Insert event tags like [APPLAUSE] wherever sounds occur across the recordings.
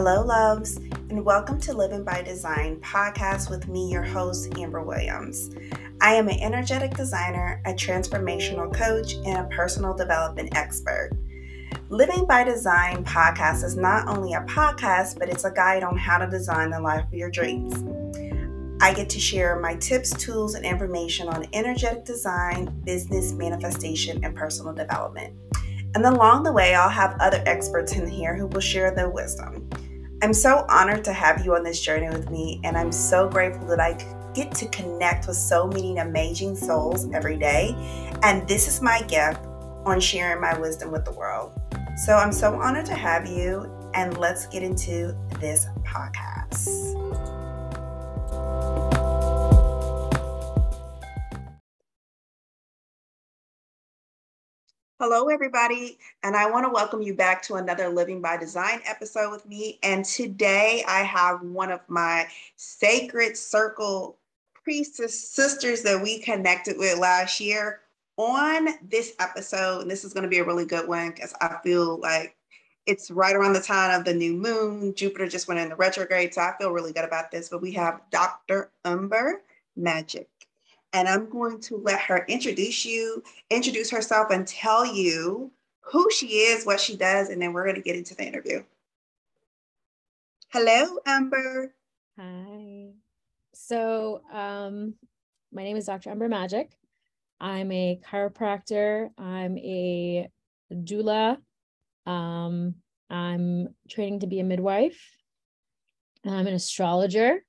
Hello, loves, and welcome to Living by Design podcast with me, your host, Amber Williams. I am an energetic designer, a transformational coach, and a personal development expert. Living by Design podcast is not only a podcast, but it's a guide on how to design the life of your dreams. I get to share my tips, tools, and information on energetic design, business, manifestation, and personal development. And along the way, I'll have other experts in here who will share their wisdom. I'm so honored to have you on this journey with me, and I'm so grateful that I get to connect with so many amazing souls every day. And this is my gift on sharing my wisdom with the world. So I'm so honored to have you, and let's get into this podcast. Hello, everybody, and I want to welcome you back to another Living by Design episode with me. And today I have one of my sacred circle priestess sisters that we connected with last year on this episode. And this is going to be a really good one because I feel like it's right around the time of the new moon. Jupiter just went into retrograde, so I feel really good about this. But we have Dr. Umber Magic and I'm going to let her introduce you, introduce herself, and tell you who she is, what she does, and then we're going to get into the interview. Hello, Amber. Hi. So, um, my name is Dr. Amber Magic. I'm a chiropractor. I'm a doula. Um, I'm training to be a midwife. I'm an astrologer.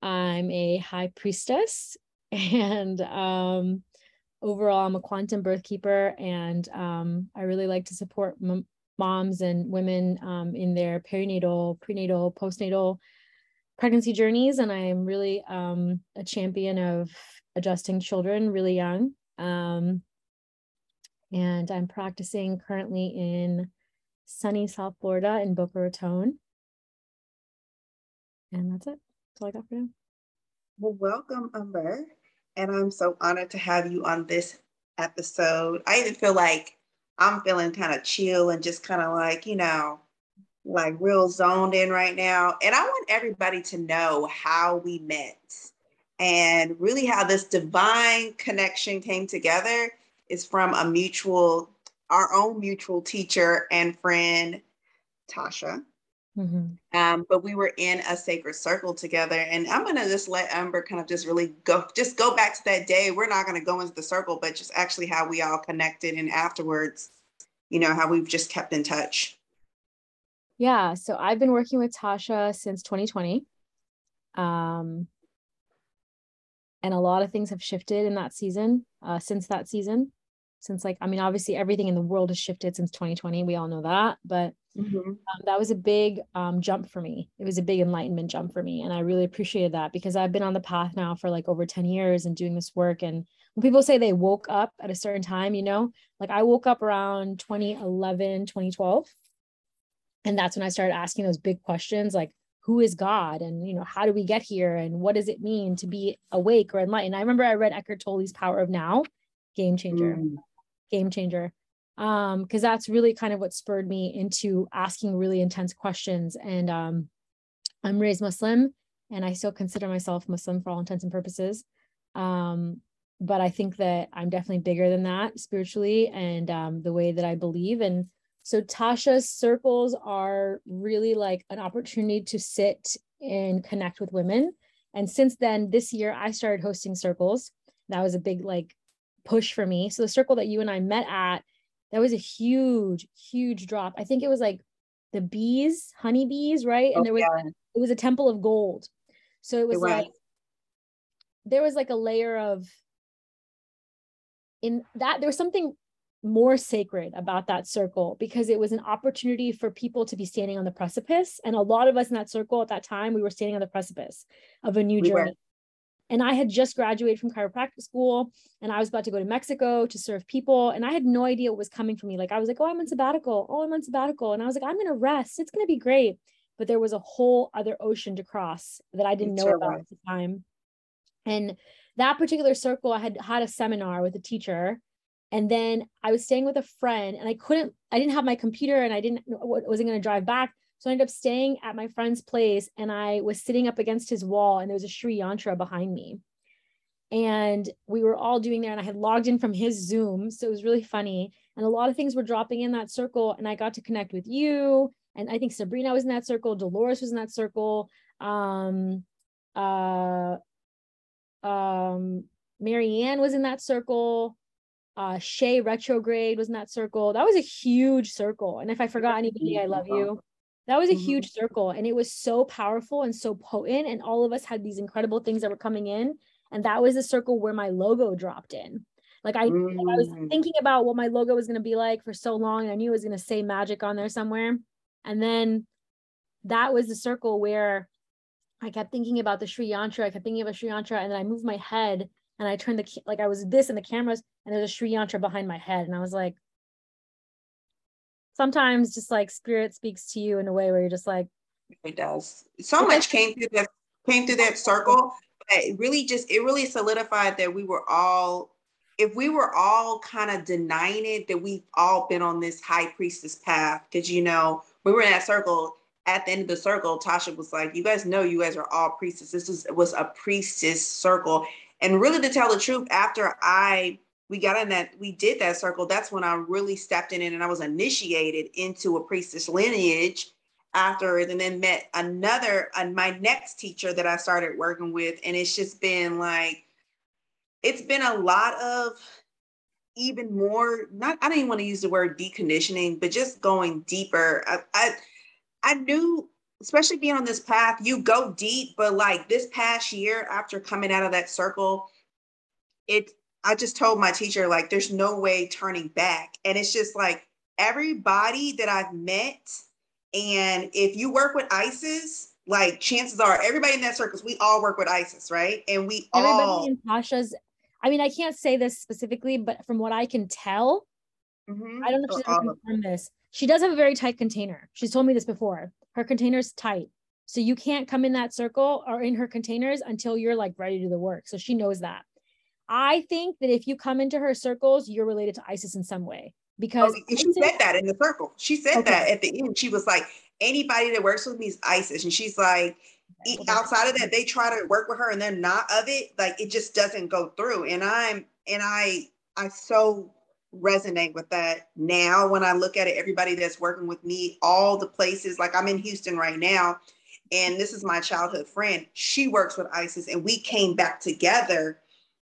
I'm a high priestess [LAUGHS] and um, overall i'm a quantum birth keeper and um, i really like to support m- moms and women um, in their perinatal prenatal postnatal pregnancy journeys. And i'm really um, a champion of adjusting children really young. Um, and i'm practicing currently in sunny south florida in boca raton. And that's it. That's all i got for now. Well welcome umber and I'm so honored to have you on this episode. I even feel like I'm feeling kind of chill and just kind of like, you know, like real zoned in right now. And I want everybody to know how we met and really how this divine connection came together is from a mutual, our own mutual teacher and friend, Tasha. Mm-hmm. Um, but we were in a sacred circle together, and I'm gonna just let Umber kind of just really go, just go back to that day. We're not gonna go into the circle, but just actually how we all connected, and afterwards, you know, how we've just kept in touch. Yeah, so I've been working with Tasha since 2020, um, and a lot of things have shifted in that season. Uh, since that season, since like I mean, obviously everything in the world has shifted since 2020. We all know that, but Mm-hmm. Um, that was a big um, jump for me. It was a big enlightenment jump for me. And I really appreciated that because I've been on the path now for like over 10 years and doing this work. And when people say they woke up at a certain time, you know, like I woke up around 2011, 2012. And that's when I started asking those big questions like, who is God? And, you know, how do we get here? And what does it mean to be awake or enlightened? I remember I read Eckhart Tolle's Power of Now, game changer, mm. Game changer. Um because that's really kind of what spurred me into asking really intense questions. And um i'm raised muslim and i still consider myself muslim for all intents and purposes. Um but i think that i'm definitely bigger than that spiritually and um the way that i believe. And so tasha's circles are really like an opportunity to sit and connect with women. And since then this year i started hosting circles. That was a big like push for me so the circle that you and i met at that was a huge huge drop i think it was like the bees honeybees right and oh, there was yeah. it was a temple of gold so it was right. like there was like a layer of in that there was something more sacred about that circle because it was an opportunity for people to be standing on the precipice and a lot of us in that circle at that time we were standing on the precipice of a new we journey were. And I had just graduated from chiropractic school and I was about to go to Mexico to serve people. And I had no idea what was coming for me. Like I was like, oh, I'm on sabbatical. Oh, I'm on sabbatical. And I was like, I'm going to rest. It's going to be great. But there was a whole other ocean to cross that I didn't know about at the time. And that particular circle, I had had a seminar with a teacher. And then I was staying with a friend and I couldn't, I didn't have my computer and I didn't, wasn't going to drive back. So I ended up staying at my friend's place and I was sitting up against his wall and there was a Sri Yantra behind me. And we were all doing there and I had logged in from his Zoom. So it was really funny. And a lot of things were dropping in that circle. And I got to connect with you. And I think Sabrina was in that circle. Dolores was in that circle. Um, uh, um, Marianne was in that circle. Uh, Shay retrograde was in that circle. That was a huge circle. And if I forgot anybody, I love you. That was a mm-hmm. huge circle. And it was so powerful and so potent. And all of us had these incredible things that were coming in. And that was the circle where my logo dropped in. Like I, mm. I was mm. thinking about what my logo was going to be like for so long. And I knew it was going to say magic on there somewhere. And then that was the circle where I kept thinking about the Sri Yantra. I kept thinking of a Sri Yantra. And then I moved my head and I turned the, like I was this in the cameras and there's a Sri Yantra behind my head. And I was like, sometimes just like spirit speaks to you in a way where you're just like it does. So much came through that came through that circle but it really just it really solidified that we were all if we were all kind of denying it that we've all been on this high priestess path. Because you know we were in that circle at the end of the circle tasha was like you guys know you guys are all priestess. This was was a priestess circle. And really to tell the truth after i we got in that we did that circle that's when i really stepped in and i was initiated into a priestess lineage afterwards and then met another uh, my next teacher that i started working with and it's just been like it's been a lot of even more not i don't even want to use the word deconditioning but just going deeper. I i, I knew especially being on this path you go deep but like this past year after coming out of that circle it I just told my teacher, like, there's no way turning back. And it's just like everybody that I've met, and if you work with Isis, like chances are everybody in that circus, we all work with Isis, right? And we everybody all in Tasha's, I mean, I can't say this specifically, but from what I can tell, mm-hmm. I don't know if she's ever confirmed this. She does have a very tight container. She's told me this before. Her container's tight. So you can't come in that circle or in her containers until you're like ready to do the work. So she knows that. I think that if you come into her circles, you're related to Isis in some way because oh, she said that in the circle. She said okay. that at the end. She was like, anybody that works with me is Isis. And she's like, outside of that, they try to work with her and they're not of it. Like it just doesn't go through. And I'm, and I, I so resonate with that now when I look at it, everybody that's working with me, all the places, like I'm in Houston right now. And this is my childhood friend. She works with Isis, and we came back together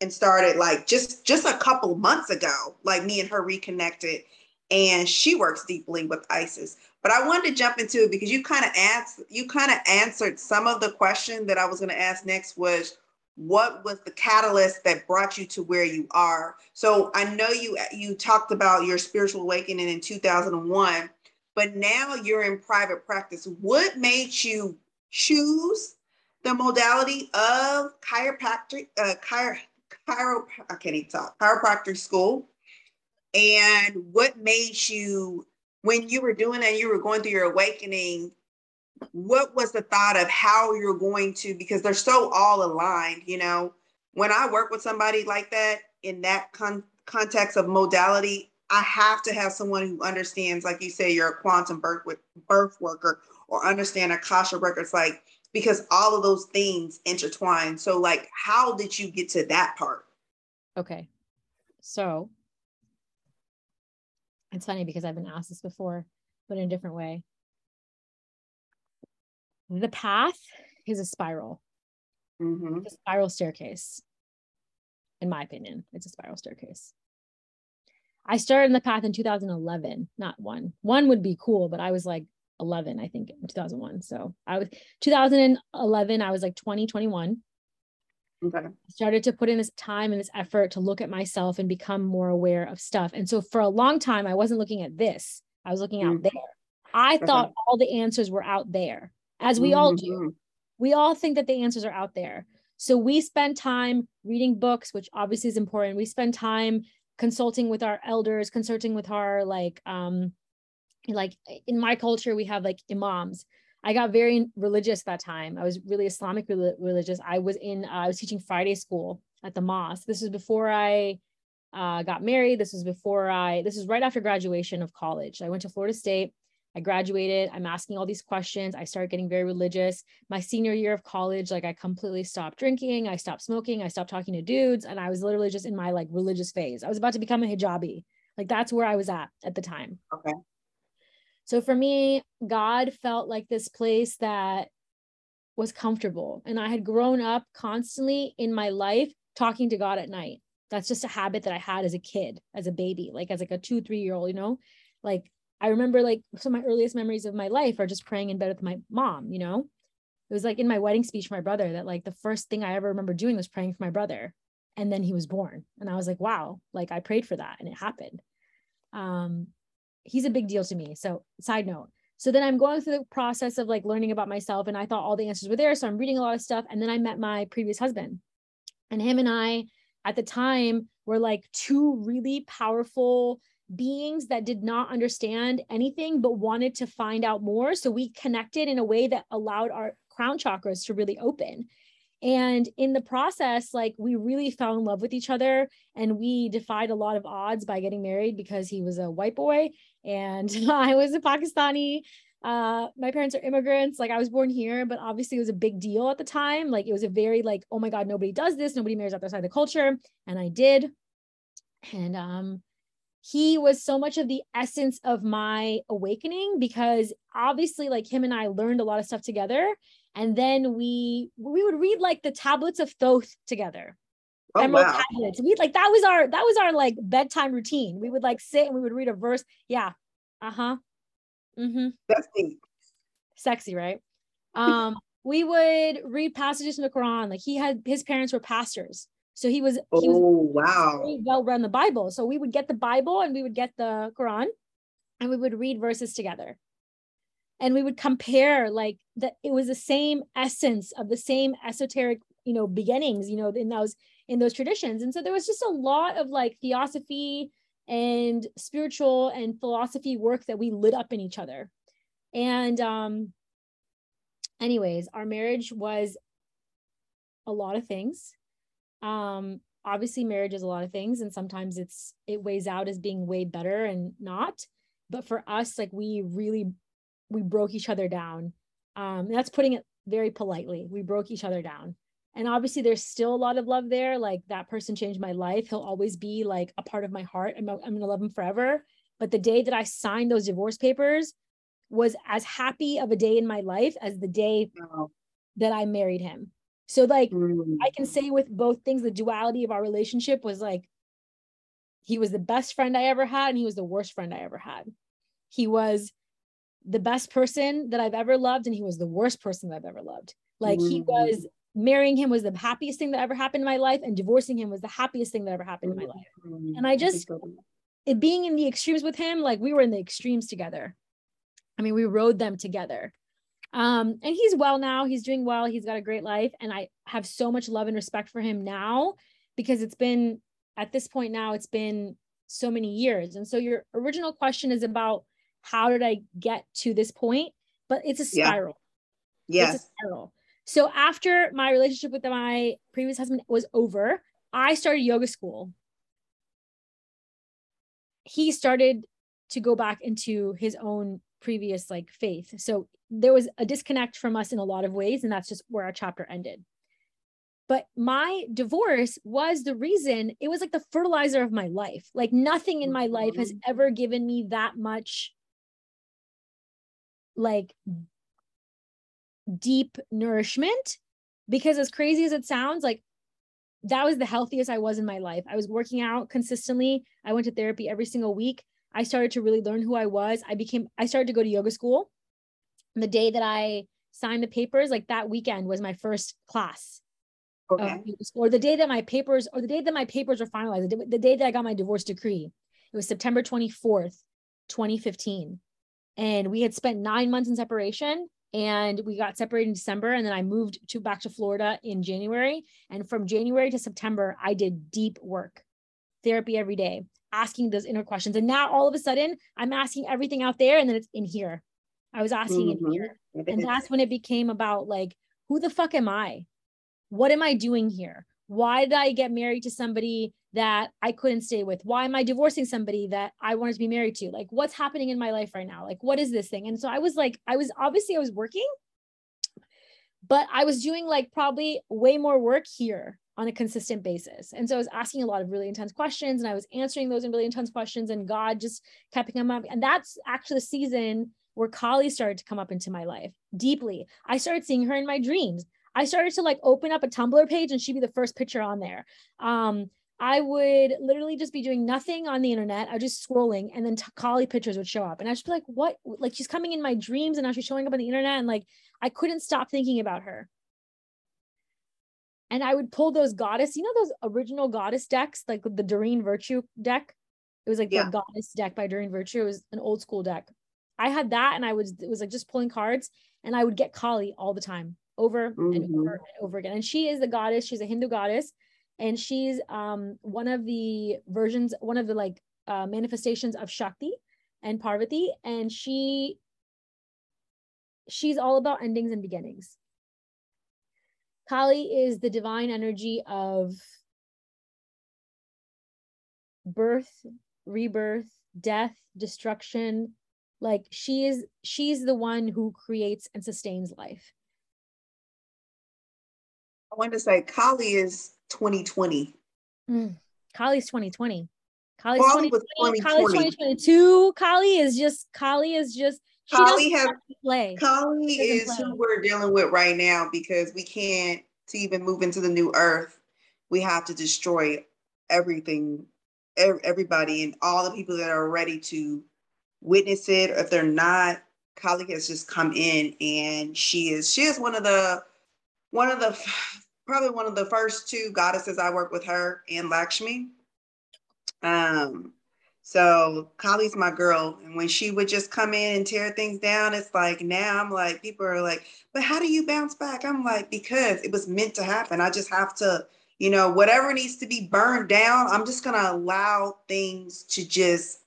and started like just just a couple months ago like me and her reconnected and she works deeply with isis. But i wanted to jump into it because you kind of asked you kind of answered some of the question that i was going to ask next was what was the catalyst that brought you to where you are? So i know you you talked about your spiritual awakening in 2001 but now you're in private practice. What made you choose the modality of chiropractic uh, chiro, I can't even talk, chiropractor school. And what made you, when you were doing that, you were going through your awakening, what was the thought of how you're going to, because they're so all aligned, you know, when I work with somebody like that in that con- context of modality, I have to have someone who understands, like you say, you're a quantum birth, with, birth worker or understand Akashic records. Like because all of those things intertwine. So, like, how did you get to that part? Okay. So, it's funny because I've been asked this before, but in a different way. The path is a spiral. Mm-hmm. It's a spiral staircase. In my opinion, it's a spiral staircase. I started in the path in 2011, not one. One would be cool, but I was like 11, I think, in 2001. So I was 2011, I was like 20, 21. Okay. Started to put in this time and this effort to look at myself and become more aware of stuff. And so for a long time, I wasn't looking at this, I was looking out mm-hmm. there. I thought all the answers were out there, as we mm-hmm. all do. Mm-hmm. We all think that the answers are out there. So we spend time reading books, which obviously is important. We spend time consulting with our elders, consulting with our like um like in my culture we have like imams i got very religious that time i was really islamic religious i was in uh, i was teaching friday school at the mosque this was before i uh, got married this was before i this was right after graduation of college i went to florida state I graduated. I'm asking all these questions. I started getting very religious. My senior year of college, like I completely stopped drinking. I stopped smoking. I stopped talking to dudes. And I was literally just in my like religious phase. I was about to become a hijabi. Like that's where I was at at the time. Okay. So for me, God felt like this place that was comfortable. And I had grown up constantly in my life talking to God at night. That's just a habit that I had as a kid, as a baby, like as like a two, three year old, you know, like I remember like some of my earliest memories of my life are just praying in bed with my mom, you know? It was like in my wedding speech for my brother that like the first thing I ever remember doing was praying for my brother. And then he was born. And I was like, wow, like I prayed for that and it happened. Um, he's a big deal to me. So side note. So then I'm going through the process of like learning about myself and I thought all the answers were there. So I'm reading a lot of stuff. And then I met my previous husband. And him and I at the time were like two really powerful beings that did not understand anything but wanted to find out more. So we connected in a way that allowed our crown chakras to really open. And in the process, like we really fell in love with each other and we defied a lot of odds by getting married because he was a white boy and [LAUGHS] I was a Pakistani. Uh, my parents are immigrants. Like I was born here, but obviously it was a big deal at the time. Like it was a very like, oh my God, nobody does this. Nobody marries outside the culture. And I did. And um, he was so much of the essence of my awakening because obviously like him and I learned a lot of stuff together. And then we we would read like the tablets of Thoth together. Oh, emerald wow. tablets. We like that was our that was our like bedtime routine. We would like sit and we would read a verse. Yeah. Uh-huh. Mm-hmm. That's deep. sexy right? Um we would read passages from the quran. Like he had his parents were pastors so he was he was Oh, wow. very well read the Bible. So we would get the Bible and we would get the Quran and we would read verses together. And we would compare like that it was the same essence of the same esoteric, you know, beginnings, you know, in those in those traditions. And so there was just a lot of like theosophy and spiritual and philosophy work that we lit up in each other. And um anyways, our marriage was a lot of things um obviously marriage is a lot of things and sometimes it's it weighs out as being way better and not. But for us like we really we broke each other down. Um that's putting it very politely we broke each other down. And obviously there's still a lot of love there like that person changed my life he'll always be like a part of my heart i'm, I'm gonna love him forever. But the day that i signed those divorce papers was as happy of a day in my life as the day Wow. that i married him so like Mm. I can say with both things, the duality of our relationship was like, he was the best friend I ever had, and he was the worst friend I ever had. He was the best person that I've ever loved, and he was the worst person that I've ever loved. Like he Mm. was marrying him was the happiest thing that ever happened in my life, and divorcing him was the happiest thing that ever happened in my life. Mm. And I just- It being in the extremes with him, like we were in the extremes together. I mean, we rode them together. Um, and he's well now. He's doing well. He's got a great life. And I have so much love and respect for him now because it's been at this point now, it's been so many years. And so your original question is about how did I get to this point? But it's a Yeah. spiral. Yes. It's a spiral. So after my relationship with my previous husband was over, I started yoga school. He started to go back into his own previous like faith. So there was a disconnect from us in a lot of ways, and that's just where our chapter ended. But my divorce was the reason, it was like the fertilizer of my life. Like nothing in my life has mm-hmm. ever given me that much like deep nourishment because as crazy as it sounds like that was the healthiest i was in my life i was working out consistently i went to therapy every single week i started to really learn who i was. I became i started to go to yoga school. And the day that i signed the papers like that weekend was my first class Okay. or the day that my papers or the day that my papers were finalized the the day that i got my divorce decree. It was september 24th 2015 and we had spent nine months in separation and we got separated in december and then i moved to back to florida in january. And from january to september i did deep work therapy every day asking those inner questions and now all of a sudden i'm asking everything out there and then it's in here i was asking in Mhm. here and that's when it became about like who the fuck am i what am i doing here why did i get married to somebody that I couldn't stay with? Why am I divorcing somebody that I wanted to be married to? Like, what's happening in my life right now? Like, what is this thing? And so I was like, I was obviously I was working, but I was doing like probably way more work here on a consistent basis. And so I was asking a lot of really intense questions and I was answering those in really intense questions and God just kept coming up. And that's actually the season where Kali started to come up into my life deeply. I started seeing her in my dreams. I started to like open up a Tumblr page and she'd be the first picture on there. Um, I would literally just be doing nothing on the internet. I was just scrolling and then t- Kali pictures would show up. And I'd just be like, what? Like she's coming in my dreams and now she's showing up on the internet. And like I couldn't stop thinking about her and I would pull those goddess, you know, those original goddess decks, like the Doreen Virtue deck. It was like yeah. the goddess deck by Doreen Virtue. It was an old school deck. I had that, and I was it was like just pulling cards, and I would get Kali all the time, over mm-hmm. and over and over again. And she is the goddess. She's a Hindu goddess, and she's um one of the versions, one of the like uh, manifestations of Shakti and Parvati, and she she's all about endings and beginnings Kali is the divine energy of birth, rebirth, death, destruction. Like she is, she's the one who creates and sustains life. I wanted to say Kali is 2020. Mm. Kali's 2020. Kali's 2020. Kali's 2022. Kali is just Kali is just Kali has play. Kali is play. who we're dealing with right now because we can't to even move into the new earth. We have to destroy everything, everybody, and all the people that are ready to witness it. If they're not, Kali has just come in, and she is she is one of the one of the probably one of the first two goddesses I work with her and Lakshmi. Um, so Kali's my girl. And when she would just come in and tear things down, it's like now I'm like, people are like, but how do you bounce back? I'm like, because it was meant to happen. I just have to, you know, whatever needs to be burned down, I'm just gonna allow things to just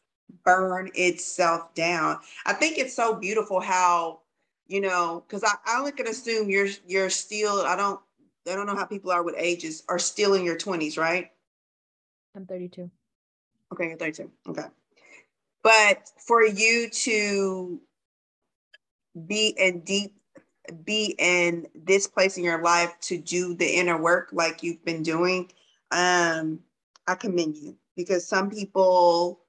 burn itself down. I think it's so beautiful how, you know, because I, I only can assume you're you're still, I don't I don't know how people are with ages, are still in your 20s, right? I'm 32. Okay, you're 32. Okay. But for you to be in deep, be in this place in your life to do the inner work like you've been doing, um, I commend you because some people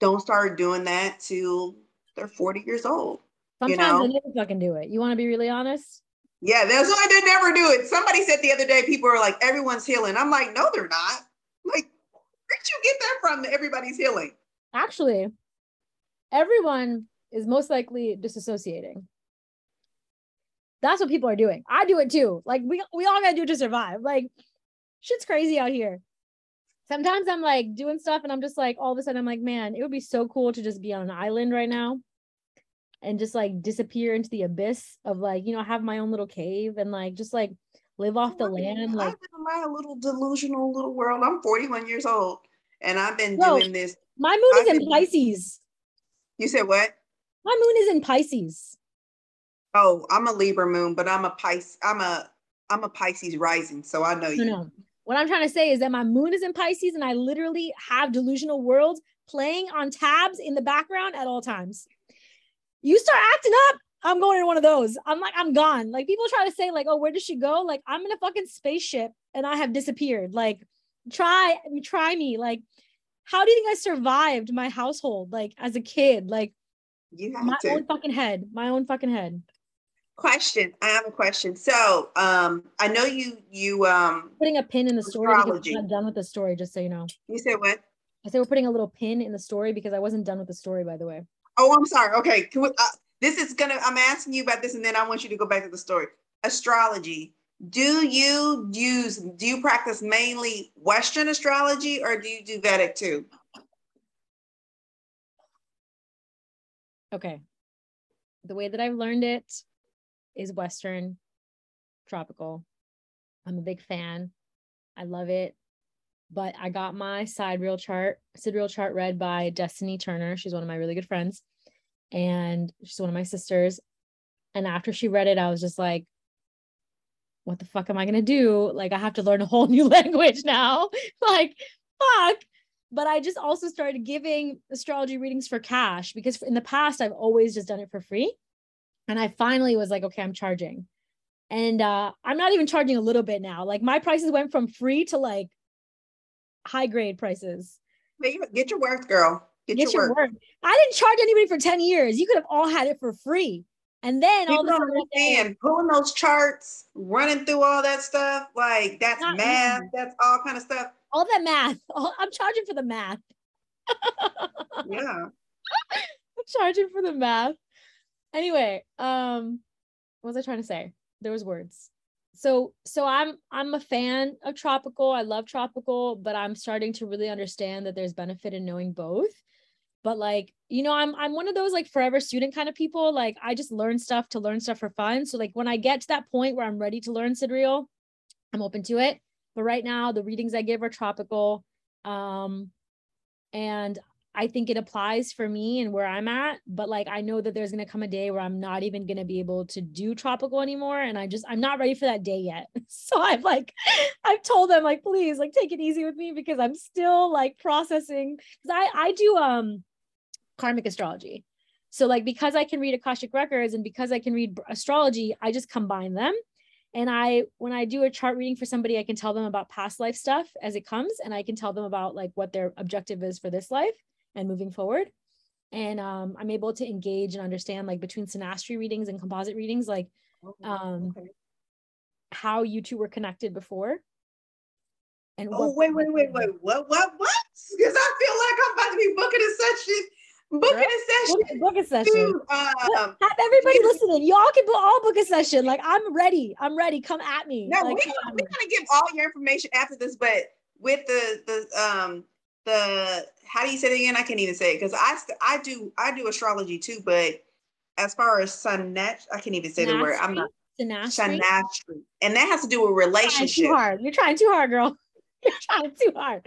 don't start doing that till they're 40 years old. Sometimes you know? they never fucking do it. You want to be really honest? Yeah, that's why they never do it. Somebody said the other day, people are like, everyone's healing. I'm like, no, they're not. Like, get that from? Everybody's healing. Actually, everyone is most likely disassociating. That's what people are doing. I do it too. Like we we all gotta do to survive. Like shit's crazy out here. Sometimes I'm like doing stuff and I'm just like all of a sudden I'm like, man, it would be so cool to just be on an island right now and just like disappear into the abyss of like, you know, have my own little cave and like just like live off the land. Like in my little delusional little world. I'm 41 years old and I've been doing this. My moon I've is in Pisces. You said what? My moon is in Pisces. Oh, I'm a Libra moon, but I'm a Pisces. I'm a I'm a Pisces rising, so I know you. No, no. What I'm trying to say is that my moon is in Pisces, and I literally have delusional worlds playing on tabs in the background at all times. You start acting up, I'm going in one of those. I'm like, I'm gone. Like people try to say, like, oh, where did she go? Like, I'm in a fucking spaceship and I have disappeared. Like, try, try me. Like, how do you think I survived my household? Like as a kid, like you my to. own fucking head, my own fucking head. Question. I have a question. So um I know you you um putting a pin in the story because I'm done with the story, just so you know. You said what? I said we're putting a little pin in the story because I wasn't done with the story, by the way. Oh, I'm sorry. Okay. We, uh, this is gonna i'm asking you about this and then i want you to go back to the story astrology do you use do you practice mainly western astrology or do you do vedic too? Okay. The way that i've learned it is western tropical. I'm a big fan. I love it. But i got my sidereal chart sidereal chart read by destiny turner. She's one of my really good friends. And she's one of my sisters. And after she read it, I was just like, what the fuck am I gonna do? Like, I have to learn a whole [LAUGHS] new language now. [LAUGHS] like, fuck? But I just also started giving astrology readings for cash because in the past I've always just done it for free. And I finally was like, okay, I'm charging. And uh, I'm not even charging a little bit now. Like my prices went from free to like high grade prices. Get your worth, girl. Get, Get your, your worth. I didn't charge anybody for 10 years. You could have all had it for free. And then People all of a sudden, pulling those charts, running through all that stuff, like that's math, that's all kind of stuff. All that math. [LAUGHS] I'm charging for the math. [LAUGHS] yeah. I'm charging for the math. Anyway, um, what was I trying to say? There was words. So so I'm I'm a fan of tropical. I love tropical, but I'm starting to really understand that there's benefit in knowing both but like you know i'm i'm one of those like forever student kind of people. Like i just learn stuff to learn stuff for fun. So like when i get to that point where i'm ready to learn sidereal i'm open to it. But right now the readings i give are tropical. Um and i think it applies for me and where i'm at. But like i know that there's going to come a day where i'm not even going to be able to do tropical anymore. And i just i'm not ready for that day yet. [LAUGHS] So i've like i've told them like please like take it easy with me because i'm still like processing. Because i i do um karmic astrology. So like because I can read Akashic records and because I can read astrology, I just combine them. And I when I do a chart reading for somebody, I can tell them about past life stuff as it comes and I can tell them about like what their objective is for this life and moving forward. And um, I'm able to engage and understand like between synastry readings and composite readings, like um, okay. how you two were connected before. And oh, wait, wait, wait, wait, what, what, what? Because I feel like I'm about to be booking a session Book a session. Book, a session. To, um, Have everybody listening. Y'all can all book a session. Like I'm ready. I'm ready. Come at me. No, like, we, we're gonna give all your information after this, but with the the um the how do you say it again? I can't even say it because I I do I do astrology too, but as far as sun net, I can't even say the word. I'm not Synastry. And that has to do with relationship. You're trying too hard. You're trying too hard, girl. [LAUGHS] You're trying too hard.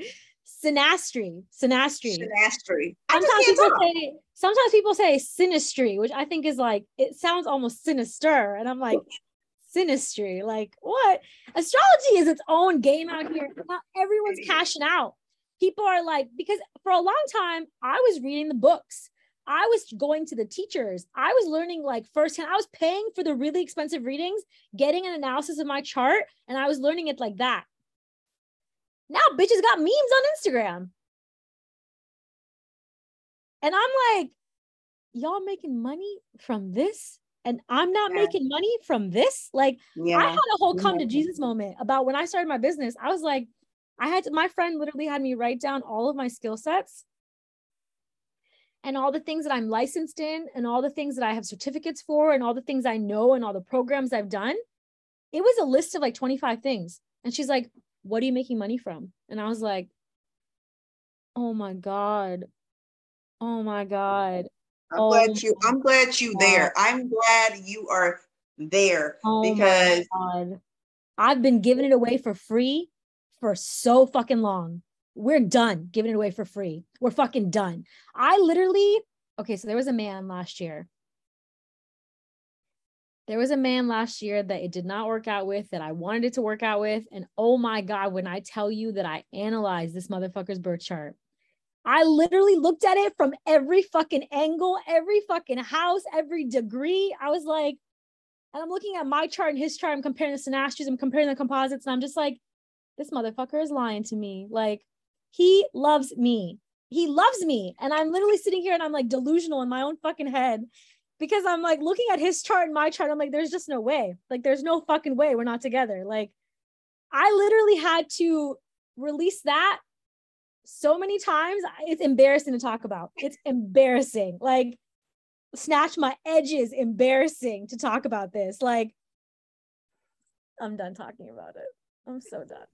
Synastry. Synastry. Synastry. Sometimes people say sometimes people say synastry, which I think is like it sounds almost sinister. And I'm like, synastry. Like what? Astrology is its own game out here. Not everyone's cashing out. People are like, because for a long time, I was reading the books. I was going to the teachers. I was learning like firsthand. I was paying for the really expensive readings, getting an analysis of my chart, and I was learning it like that. Now bitches got memes on Instagram. And I'm like, y'all making money from this? And I'm not yeah. making money from this. Like, yeah. I had a whole come to Jesus moment about when I started my business. I was like, I had to, my friend literally had me write down all of my skill sets and all the things that I'm licensed in and all the things that I have certificates for and all the things I know and all the programs I've done. It was a list of like 25 things. And she's like, what are you making money from? And I was like, oh my God. Oh my God. I'm oh glad you I'm glad you God. there. I'm glad you are there oh because I've been giving it away for free for so fucking long. We're done giving it away for free. We're fucking done. I literally, okay, so there was a man last year there was a man last year that it did not work out with that I wanted it to work out with. And oh my God, when I tell you that I analyzed this motherfucker's birth chart, I literally looked at it from every fucking angle, every fucking house, every degree. I was like, and I'm looking at my chart and his chart. I'm comparing the synastries, I'm comparing the composites, and I'm just like, this motherfucker is lying to me. Like, he loves me. He loves me. And I'm literally sitting here and I'm like delusional in my own fucking head because I'm like looking at his chart and my chart. I'm like, there's just no way. Like, there's no fucking way we're not together. Like, I literally had to release that so many times. It's embarrassing to talk about. It's embarrassing. Like, snatch my edges, embarrassing to talk about this. Like, I'm done talking about it. I'm so done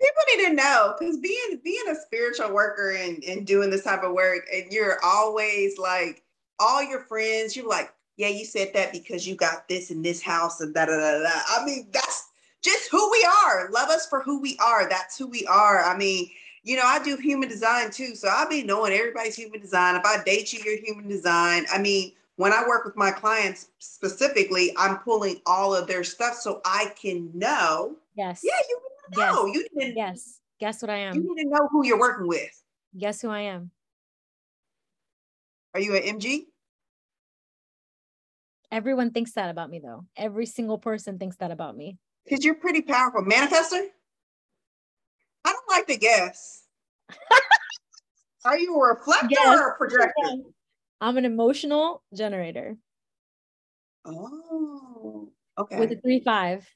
people need to know because being being a spiritual worker and, and doing this type of work and you're always like all your friends you're like yeah you said that because you got this in this house and da da da da. I mean that's just who we are. Love us for who we are. That's who we are. I mean you know i do human design too so i'll be knowing everybody's human design. If i date you you're human design. I mean when i work with my clients specifically i'm pulling all of their stuff so i can know yes. Yeah you Yes. You to, yes. Guess what I am. You need to know who you're working with. Guess who I am. Are you an MG? Everyone thinks that about me, though. Every single person thinks that about me. Because you're pretty powerful. Manifester? I don't like to guess. [LAUGHS] Are you a reflector yes. or a projector? I'm an emotional generator. Oh, okay. With a three five,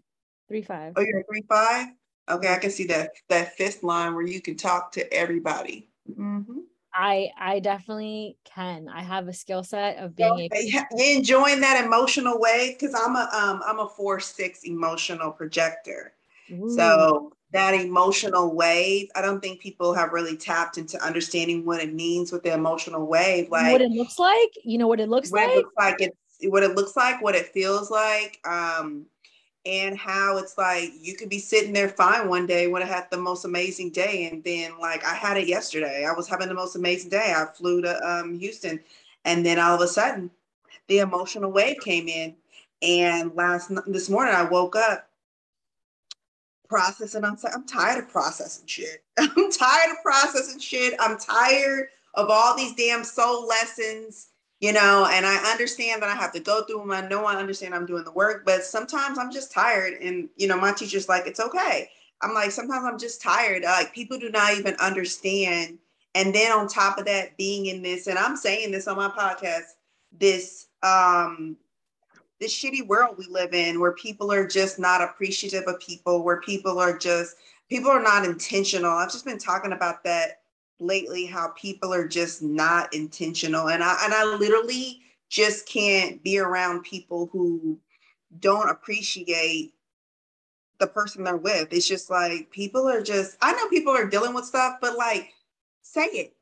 three five. Oh, you're a three five. Okay, I can see that that fifth line where you can talk to everybody. Mm-hmm. I I definitely can. I have a skill set of being okay. able. Enjoying that emotional wave because I'm a um I'm a four six emotional projector. Ooh. So that emotional wave, I don't think people have really tapped into understanding what it means with the emotional wave. Like what it looks like. You know what it looks what like. It looks like it's what it looks like, what it feels like. Um, and how it's like you could be sitting there fine one day when I had the most amazing day, and then like I had it yesterday. I was having the most amazing day. I flew to um, Houston, and then all of a sudden, the emotional wave came in. And last this morning, I woke up processing. I'm I'm tired of processing shit. [LAUGHS] I'm tired of processing shit. I'm tired of all these damn soul lessons you know, and I understand that I have to go through them. I know I understand I'm doing the work, but sometimes I'm just tired. And, you know, my teacher's like, it's okay. I'm like, sometimes I'm just tired. Like, people do not even understand. And then on top of that, being in this, and I'm saying this on my podcast, this, um, this shitty world we live in where people are just not appreciative of people, where people are just, people are not intentional. I've just been talking about that lately how people are just not intentional and I and I literally just can't be around people who don't appreciate the person they're with. It's just like people are just I know people are dealing with stuff but like say it.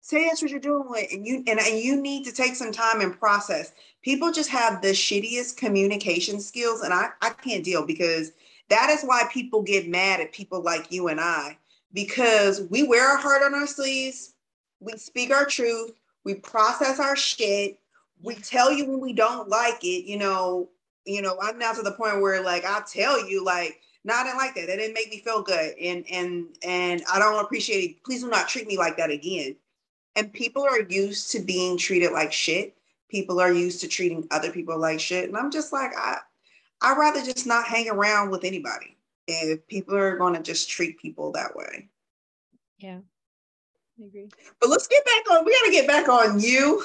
Say that's what you're doing with and you and, and you need to take some time and process. People just have the shittiest communication skills and I I can't deal because that is why people get mad at people like you and I because we wear our heart on our sleeves, we speak our truth, we process our shit, we tell you when we don't like it, you know, you know, I'm now to the point where like I'll tell you like, no, I didn't like that. That didn't make me feel good. And and and I don't appreciate it. Please do not treat me like that again. And people are used to being treated like shit. People are used to treating other people like shit. And I'm just like, I I'd rather just not hang around with anybody if people are going to just treat people that way. Yeah, I agree. But let's get back on. We got to get back on you.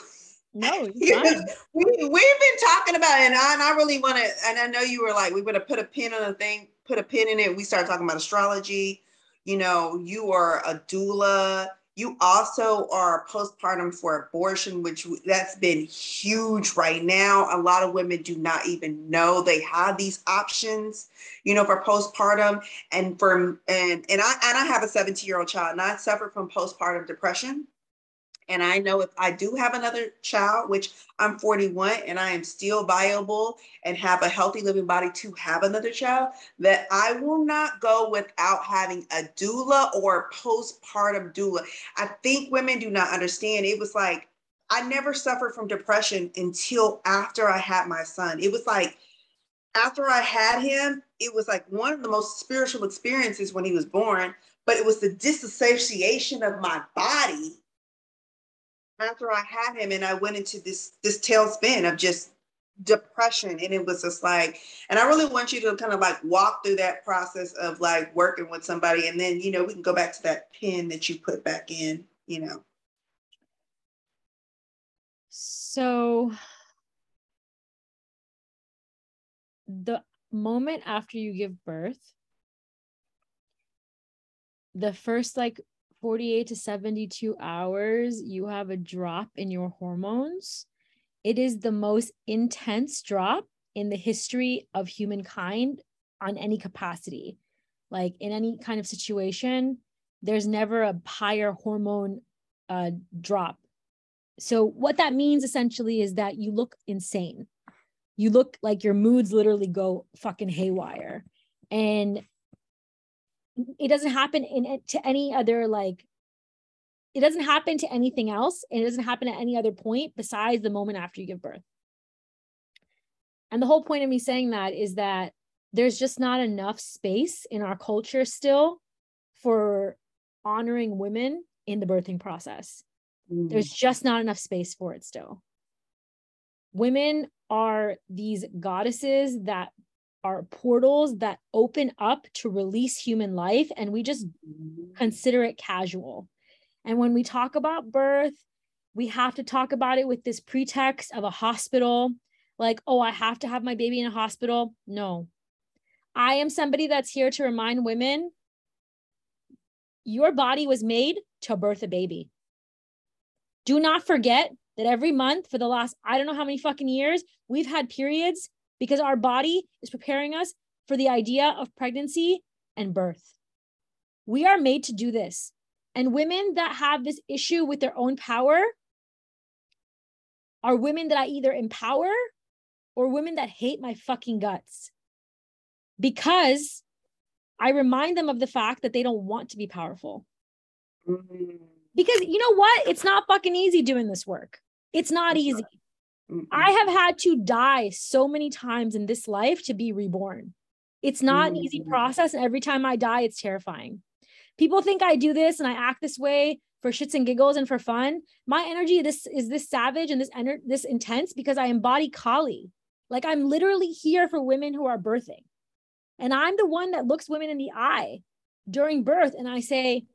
No, [LAUGHS] we, we've been talking about it, and I, and I really want to. And I know you were like, we would have put a pin on a thing, put a pin in it. We started talking about astrology. You know, you are a doula you also are postpartum for abortion, which that's been huge right now. A lot of women do not even know they have these options, you know, for postpartum. And for and and I and I have a 17 year old child, and I suffer from postpartum depression. And I know if I do have another child, which I'm 41 and I am still viable and have a healthy living body to have another child, that I will not go without having a doula or postpartum doula. I think women do not understand. It was like, I never suffered from depression until after I had my son. It was like, after I had him, it was like one of the most spiritual experiences when he was born, but it was the disassociation of my body after I had him and I went into this this tailspin of just depression. And it was just like and I really want you to kind of like walk through that process of like working with somebody. And then you know we can go back to that pin that you put back in you know. So the moment after you give birth the first like 48 to 72 hours, you have a drop in your hormones. It is the most intense drop in the history of humankind on any capacity. Like in any kind of situation, there's never a higher hormone uh, drop. So, what that means essentially is that you look insane. You look like your moods literally go fucking haywire. And it doesn't happen in to any other like it doesn't happen to anything else and it doesn't happen at any other point besides the moment after you give birth and the whole point of me saying that is that there's just not enough space in our culture still for honoring women in the birthing process. Mm. There's just not enough space for it still. Women are these goddesses that are portals that open up to release human life, and we just consider it casual. And when we talk about birth, we have to talk about it with this pretext of a hospital like, oh, I have to have my baby in a hospital. No. I am somebody that's here to remind women your body was made to birth a baby. Do not forget that every month for the last, I don't know how many fucking years, we've had periods because our body is preparing us for the idea of pregnancy and birth. We are made to do this. And women that have this issue with their own power are women that I either empower or women that hate my fucking guts because I remind them of the fact that they don't want to be powerful. Mm-hmm. Because you know what? It's not fucking easy doing this work. It's not easy. Mm-hmm. I have had to die so many times in this life to be reborn. It's not mm-hmm. an easy mm-hmm. process. And every time I die, it's terrifying. People think I do this and I act this way for shits and giggles and for fun. My energy this is this savage and this ener- this intense because I embody Kali. Like I'm literally here for women who are birthing. And I'm the one that looks women in the eye during birth and I say,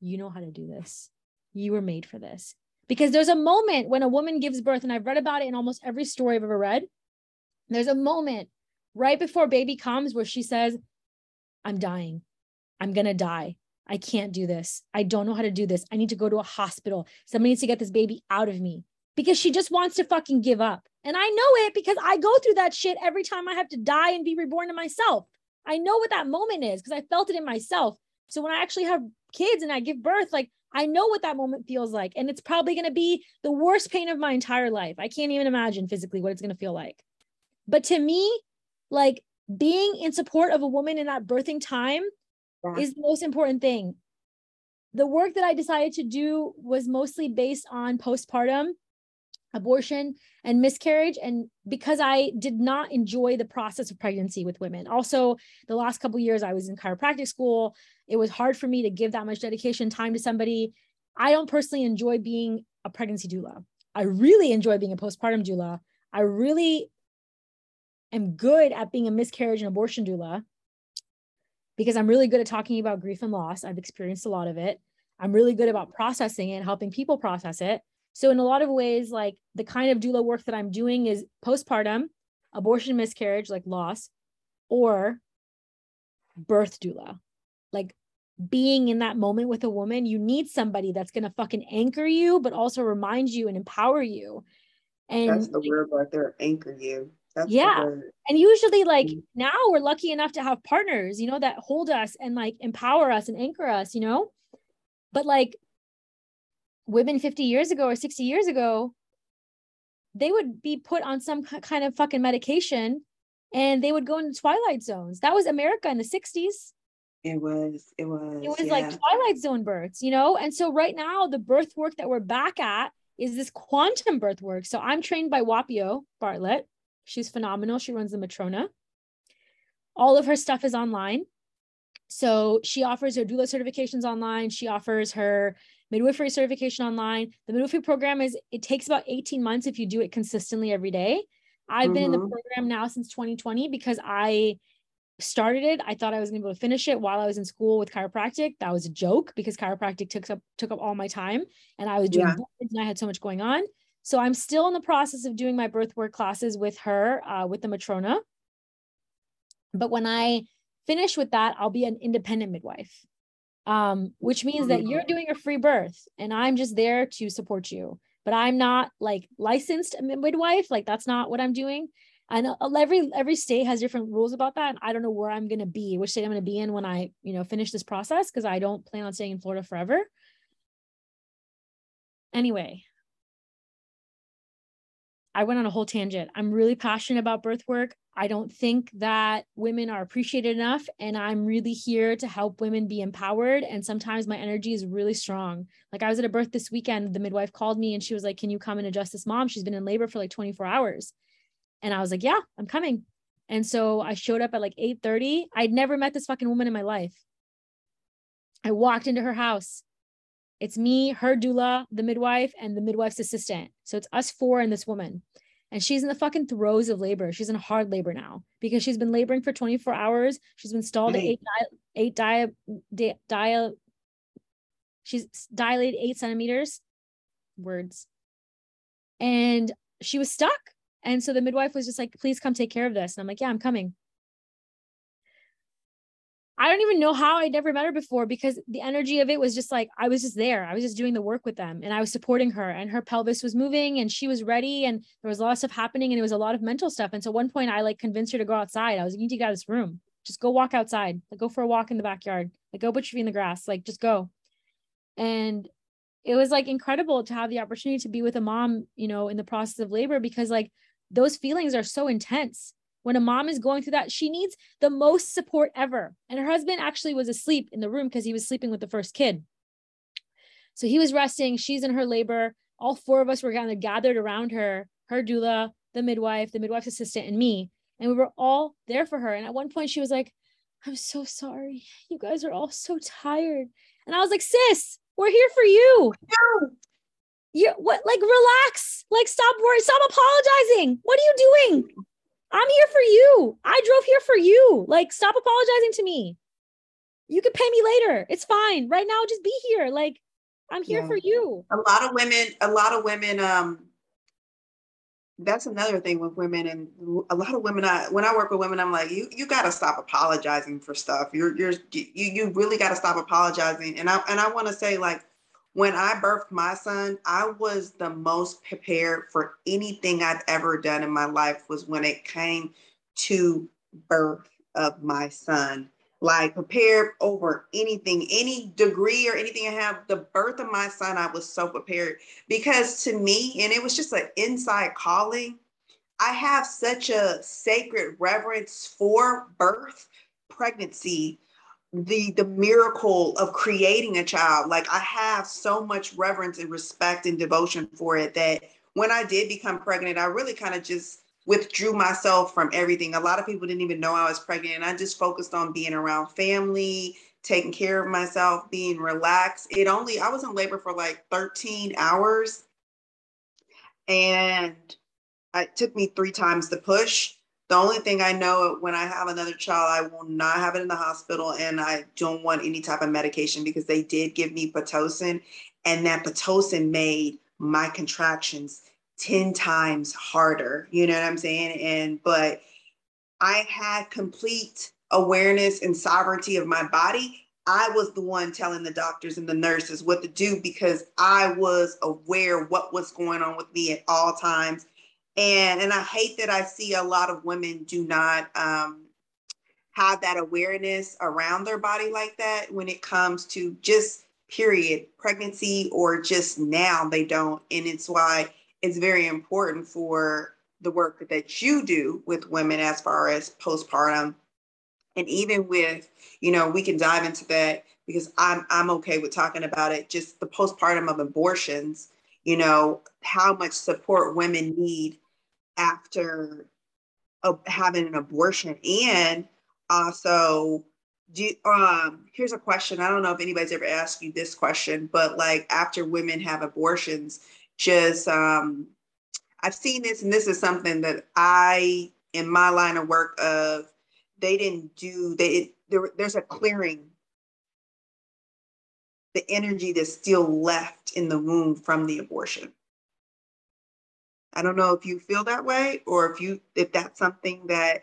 you know how to do this. You were made for this. Because there's a moment when a woman gives birth, and I've read about it in almost every story I've ever read. There's a moment right before baby comes where she says, I'm dying. I'm going to die. I can't do this. I don't know how to do this. I need to go to a hospital. Somebody needs to get this baby out of me because she just wants to fucking give up. And I know it because I go through that shit every time I have to die and be reborn to myself. I know what that moment is because I felt it in myself. So when I actually have kids and I give birth, like I know what that moment feels like. And it's probably going to be the worst pain of my entire life. I can't even imagine physically what it's going to feel like. But to me, like being in support of a woman in that birthing time yeah. is the most important thing. The work that I decided to do was mostly based on postpartum abortion and miscarriage and because i did not enjoy the process of pregnancy with women also the last couple years i was in chiropractic school it was hard for me to give that much dedication time to somebody. I don't personally enjoy being a pregnancy doula. I really enjoy being a postpartum doula. I really am good at being a miscarriage and abortion doula because i'm really good at talking about grief and loss. I've experienced a lot of it. I'm really good about processing it and helping people process it. So in a lot of ways, like the kind of doula work that I'm doing is postpartum, abortion, miscarriage, like loss, or birth doula. Like being in that moment with a woman, you need somebody that's gonna fucking anchor you, but also remind you and empower you. And that's the word right there, anchor you. That's yeah. And usually, like mm-hmm. now we're lucky enough to have partners, you know, that hold us and like empower us and anchor us, you know. But like women 50 years ago or 60 years ago, they would be put on some kind of fucking medication and they would go into twilight zones. That was America in the 60s. It was, it was. It was yeah. like twilight zone births, you know? And so right now, the birth work that we're back at is this quantum birth work. So I'm trained by Whapio Bartlett. She's phenomenal. She runs the Matrona. All of her stuff is online. So she offers her doula certifications online. She offers her midwifery certification online. The midwifery program is it takes about 18 months if you do it consistently every day. I've mm-hmm. been in the mm-hmm. program now since 2020 because I started it. I thought I was going to be able to finish it while I was in school with chiropractic. That was a joke because chiropractic took up took up all my time and I was doing yeah. and I had so much going on. So I'm still in the process of doing my birth work classes with her uh, with the matrona. But when I finish with that, I'll be an independent midwife um, which means that you're doing a free birth and I'm just there to support you. But I'm not like licensed midwife. Like that's not what I'm doing. And uh, every every state has different rules about that. And I don't know where I'm gonna be, which state I'm gonna be in when I, you know, finish this process because I don't plan on staying in Florida forever. Anyway, I went on a whole tangent. I'm really passionate about birth work. I don't think that women are appreciated enough. And I'm really here to help women be empowered. And sometimes my energy is really strong. Like I was at a birth this weekend, the midwife called me and she was like, Can you come and adjust this mom? She's been in labor for like 24 hours. And I was like, Yeah, I'm coming. And so I showed up at like 8:30. I'd never met this fucking woman in my life. I walked into her house. It's me, her doula, the midwife, and the midwife's assistant. So it's us four and this woman. And she's in the fucking throes of labor. She's in hard labor now because she's been laboring for 24 hours. She's been stalled at eight, eight dia, dia, dia, she's dilated eight centimeters. Words. And she was stuck. And so the midwife was just like, please come take care of this. And I'm like, yeah, I'm coming. I don't even know how I'd never met her before because the energy of it was just like I was just there. I was just doing the work with them and I was supporting her and her pelvis was moving and she was ready and there was a lot of stuff happening and it was a lot of mental stuff. And so one point I like convinced her to go outside. I was like, you need to get out of this room. Just go walk outside. Like go for a walk in the backyard. Like go put your feet in the grass. Like just go. And it was like incredible to have the opportunity to be with a mom, you know, in the process of labor because like those feelings are so intense when a mom is going through that, she needs the most support ever. And her husband actually was asleep in the room because he was sleeping with the first kid. So he was resting. She's in her labor. All four of us were kind of gathered around her, her doula, the midwife, the midwife's assistant, and me. And we were all there for her. And at one point, she was like, I'm so sorry. You guys are all so tired. And I was like, sis, we're here for you. You what like relax. Like stop worrying. Stop apologizing. What are you doing? I'm here for you. I drove here for you. Like, stop apologizing to me. You can pay me later. It's fine. Right now, just be here. Like, I'm here yeah. for you. A lot of women, a lot of women, um, that's another thing with women and a lot of women I when I work with women I'm like you you got to stop apologizing for stuff you're you're you you really got to stop apologizing and I and I want to say like when I birthed my son, I was the most prepared for anything I've ever done in my life was when it came to birth of my son. Like prepared over anything, any degree or anything I have. The birth of my son, I was so prepared because to me, and it was just an inside calling. I have such a sacred reverence for birth, pregnancy, the the miracle of creating a child. Like i have so much reverence and respect and devotion for it that when i did become pregnant i really kind of just withdrew myself from everything. A lot of people didn't even know i was pregnant and i just focused on being around family taking care of myself being relaxed. It only i was in labor for like 13 hours and it took me three times to push the only thing I know when I have another child, I will not have it in the hospital and I don't want any type of medication because they did give me Pitocin and that Pitocin made my contractions 10 times harder. You know what I'm saying? And, but I had complete awareness and sovereignty of my body. I was the one telling the doctors and the nurses what to do because I was aware what was going on with me at all times and and i hate that i see a lot of women do not um, have that awareness around their body like that when it comes to just period pregnancy or just now they don't. And it's why it's very important for the work that you do with women as far as postpartum. And even with you know we can dive into that because i'm i'm okay with talking about it just the postpartum of abortions you know how much support women need after having an abortion. And also do um here's a question. I don't know if anybody's ever asked you this question but like after women have abortions just um i've seen this and this is something that i in my line of work of they didn't do they there, there's a clearing. The energy that's still left in the womb from the abortion I don't know if you feel that way or if you if that's something that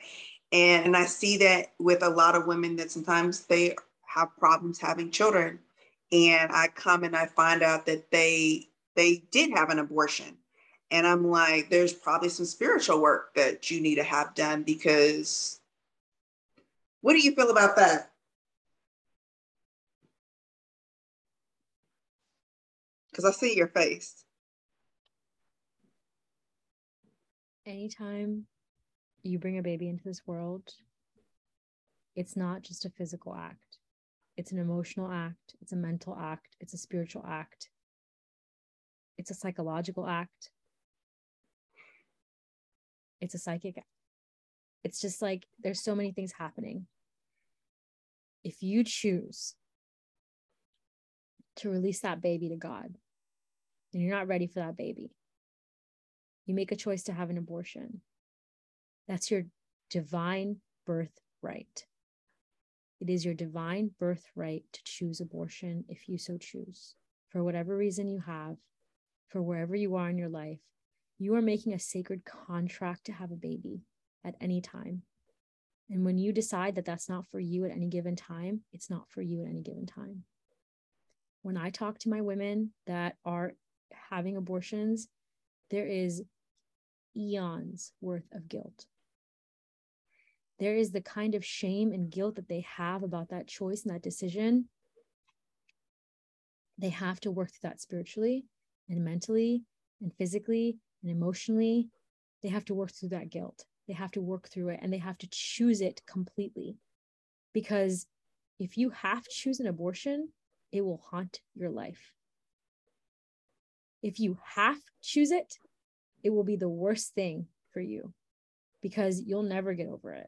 and, I see that with a lot of women that sometimes they have problems having children and I come and I find out that they they did have an abortion and I'm like there's probably some spiritual work that you need to have done because what do you feel about that? Because I see your face. Anytime you bring a baby into this world, it's not just a physical act, it's an emotional act, it's a mental act, it's a spiritual act, it's a psychological act, it's a psychic it's just like there's so many things happening. If you choose to release that baby to God, and you're not ready for that baby, you make a choice to have an abortion. That's your divine birthright. It is your divine birthright to choose abortion if you so choose. For whatever reason you have, for wherever you are in your life, you are making a sacred contract to have a baby at any time. And when you decide that that's not for you at any given time, it's not for you at any given time. When I talk to my women that are having abortions, there is eons worth of guilt. There is the kind of shame and guilt that they have about that choice and that decision. They have to work through that spiritually and mentally and physically and emotionally. They have to work through that guilt. They have to work through it and they have to choose it completely. Because if you have to choose an abortion, it will haunt your life. If you have to choose it, it will be the worst thing for you because you'll never get over it.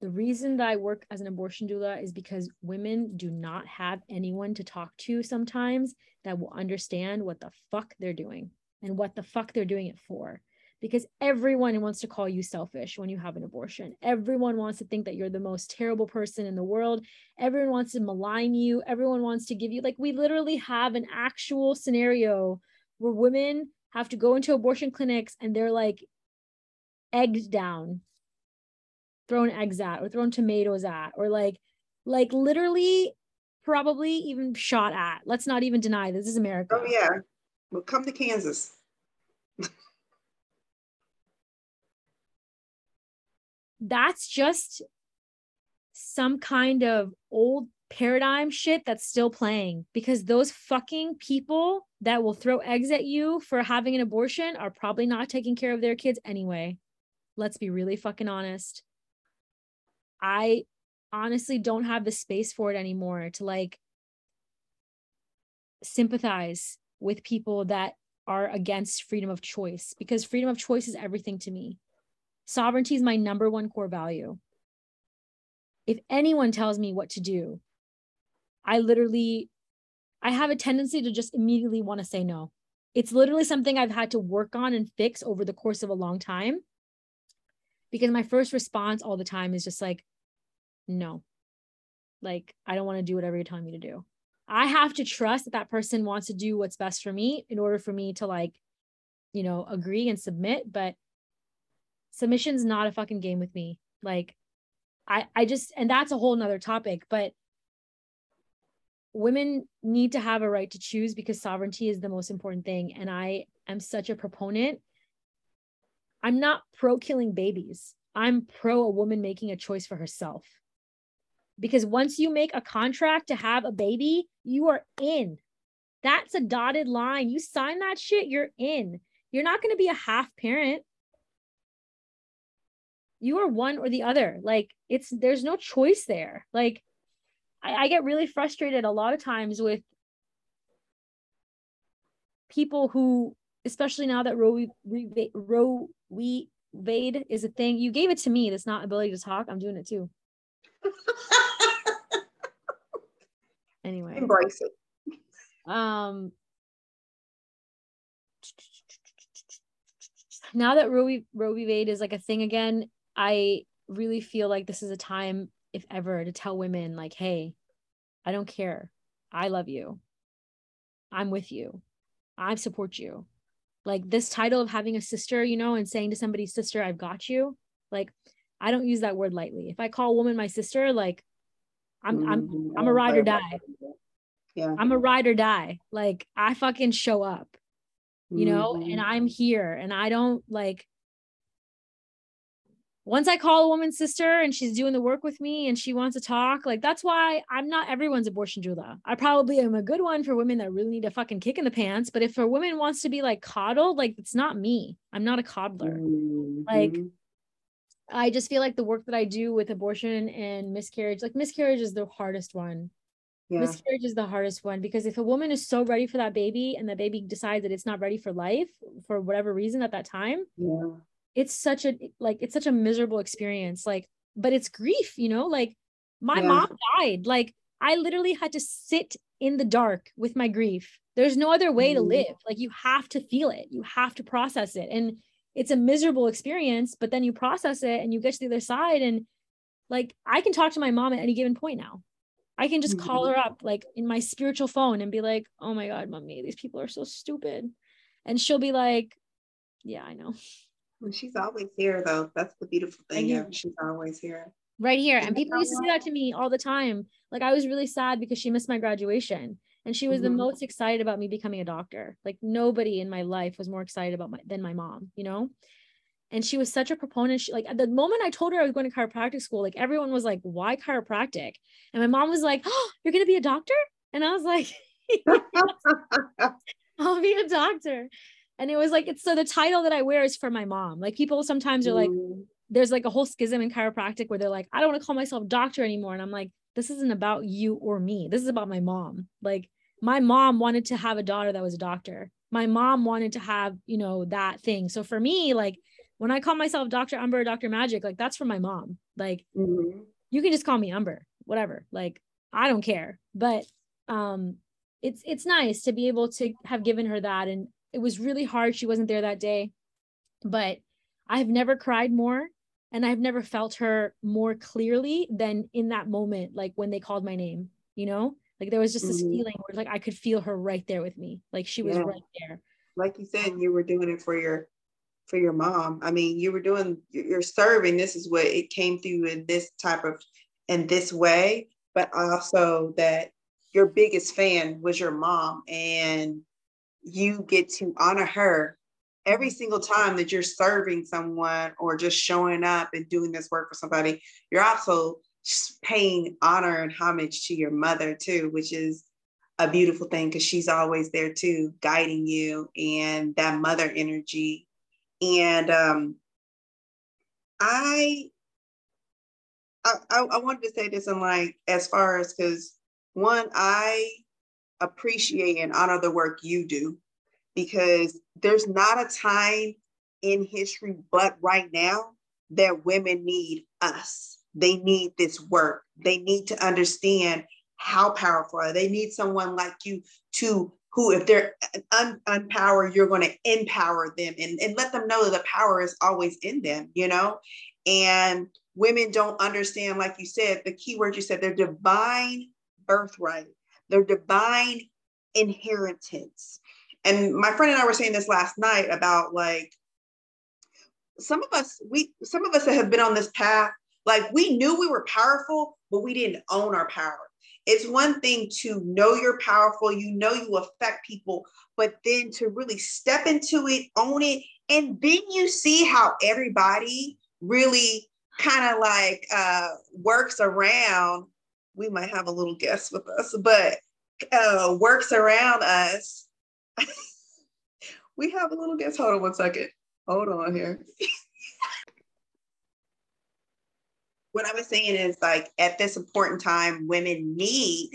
The reason that I work as an abortion doula is because women do not have anyone to talk to sometimes that will understand what the fuck they're doing and what the fuck they're doing it for because everyone wants to call you selfish when you have an abortion. Everyone wants to think that you're the most terrible person in the world. Everyone wants to malign you. Everyone wants to give you, like, we literally have an actual scenario where women have to go into abortion clinics and they're like egged down, thrown eggs at, or thrown tomatoes at, or like, like literally probably even shot at. Let's not even deny this is America. Oh, yeah. Well, come to Kansas. that's just some kind of old paradigm shit that's still playing because those fucking people that will throw eggs at you for having an abortion are probably not taking care of their kids anyway. Let's be really fucking honest. I honestly don't have the space for it anymore to like sympathize with people that are against freedom of choice because freedom of choice is everything to me. Sovereignty is my number one core value. If anyone tells me what to do, I literally I have a tendency to just immediately want to say no. It's literally something I've had to work on and fix over the course of a long time. Because my first response all the time is just like, no. Like, I don't want to do whatever you're telling me to do. I have to trust that that person wants to do what's best for me in order for me to like, you know, agree and submit. But submission's not a fucking game with me. Like I I just and that's a whole nother topic, but women need to have a right to choose because sovereignty is the most important thing. And I am such a proponent. I'm not pro killing babies. I'm pro a woman making a choice for herself. Because once you make a contract to have a baby, you are in. That's a dotted line. You sign that shit, you're in. You're not going to be a half parent you are one or the other like it's there's no choice there like I, I get really frustrated a lot of times with people who especially now that roe we roe we vade is a thing you gave it to me that's not ability to talk i'm doing it too [LAUGHS] anyway embrace it um now that Roe v. Roe v. Wade is like a thing again, I really feel like this is a time, if ever, to tell women, like, hey, I don't care. I love you. I'm with you. I support you. Like this title of having a sister, you know, and saying to somebody's sister, I've got you. Like, I don't use that word lightly. If I call a woman my sister, like I'm I'm I'm a ride or die. Yeah. I'm a ride or die. Like I fucking show up, you know, mm-hmm. and I'm here and I don't like once I call a woman's sister and she's doing the work with me and she wants to talk, like that's why I'm not everyone's abortion doula. I probably am a good one for women that really need a fucking kick in the pants. But if a woman wants to be like coddled, like it's not me. I'm not a coddler. Mm-hmm. Like I just feel like the work that I do with abortion and miscarriage, like miscarriage is the hardest one. Yeah. Miscarriage is the hardest one because if a woman is so ready for that baby and the baby decides that it's not ready for life for whatever reason at that time, yeah it's such a like it's such a miserable experience like but it's grief you know like my yeah. mom died like i literally had to sit in the dark with my grief there's no other way to mm-hmm. live like you have to feel it you have to process it and it's a miserable experience but then you process it and you get to the other side and like i can talk to my mom at any given point now i can just call mm-hmm. her up like in my spiritual phone and be like oh my god mommy these people are so stupid and she'll be like yeah i know she's always here, though. That's the beautiful thing. Yeah, she's always here. Right here. And people used to say that to me all the time. Like I was really sad because she missed my graduation and she was mm-hmm. the most excited about me becoming a doctor. Like nobody in my life was more excited about my than my mom, you know? And she was such a proponent. She, like at the moment I told her I was going to chiropractic school, like everyone was like, why chiropractic? And my mom was like, oh, you're going to be a doctor? And I was like, [LAUGHS] I'll be a doctor and it was like it's so the title that I wear is for my mom. Like people sometimes are like, mm. there's like a whole schism in chiropractic where they're like, I don't want to call myself doctor anymore. And I'm like, this isn't about you or me. This is about my mom. Like my mom wanted to have a daughter that was a doctor. My mom wanted to have, you know, that thing. So for me, like when I call myself Dr. Umber or Dr. Magic, like that's for my mom. Like mm-hmm. you can just call me Umber, whatever. Like I don't care. But um it's it's nice to be able to have given her that and it was really hard. She wasn't there that day, but I've never cried more and I've never felt her more clearly than in that moment, like when they called my name, you know, like there was just this mm-hmm. feeling where like I could feel her right there with me. Like she was yeah. right there. Like you said, you were doing it for your for your mom. I mean, you were doing you're serving. This is what it came through in this type of in this way, but also that your biggest fan was your mom and you get to honor her every single time that you're serving someone or just showing up and doing this work for somebody, you're also paying honor and homage to your mother too, which is a beautiful thing because she's always there too, guiding you and that mother energy. And um, I, I, I wanted to say this and like as far as because one, I appreciate and honor the work you do because there's not a time in history but right now that women need us. They need this work. They need to understand how powerful are. They need someone like you to who, if they're un- unpowered, you're going to empower them and, and let them know that the power is always in them, you know? And women don't understand, like you said, the key word you said, their divine birthright their divine inheritance. And my friend and I were saying this last night about like some of us, we some of us that have been on this path, like we knew we were powerful, but we didn't own our power. It's one thing to know you're powerful, you know you affect people, but then to really step into it, own it, and then you see how everybody really kind of like uh, works around we might have a little guest with us, but uh, works around us. [LAUGHS] we have a little guest. Hold on one second. Hold on here. [LAUGHS] what I was saying is like at this important time, women need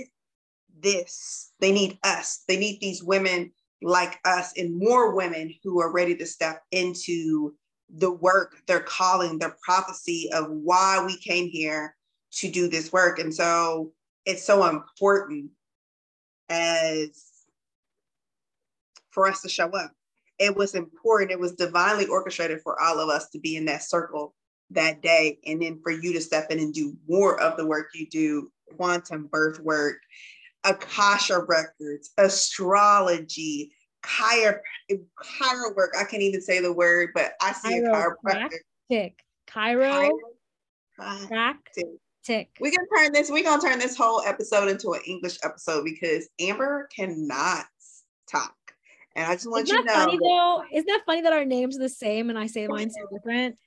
this. They need us. They need these women like us and more women who are ready to step into the work, their calling, their prophecy of why we came here to do this work. And so it's so important as for us to show up. It was important, it was divinely orchestrated for all of us to be in that circle that day. And then for you to step in and do more of the work you do, quantum birth work, Akashic records, astrology, chiro, chiro work. I can't even say the word, but I see a chiropractic. Chiro, chiropractic tick. We're gonna turn this, we're gonna turn this whole episode into an English episode because Amber cannot talk. And I just want Isn't you to know. Funny though? Isn't that funny that our names are the same and I say mine so different?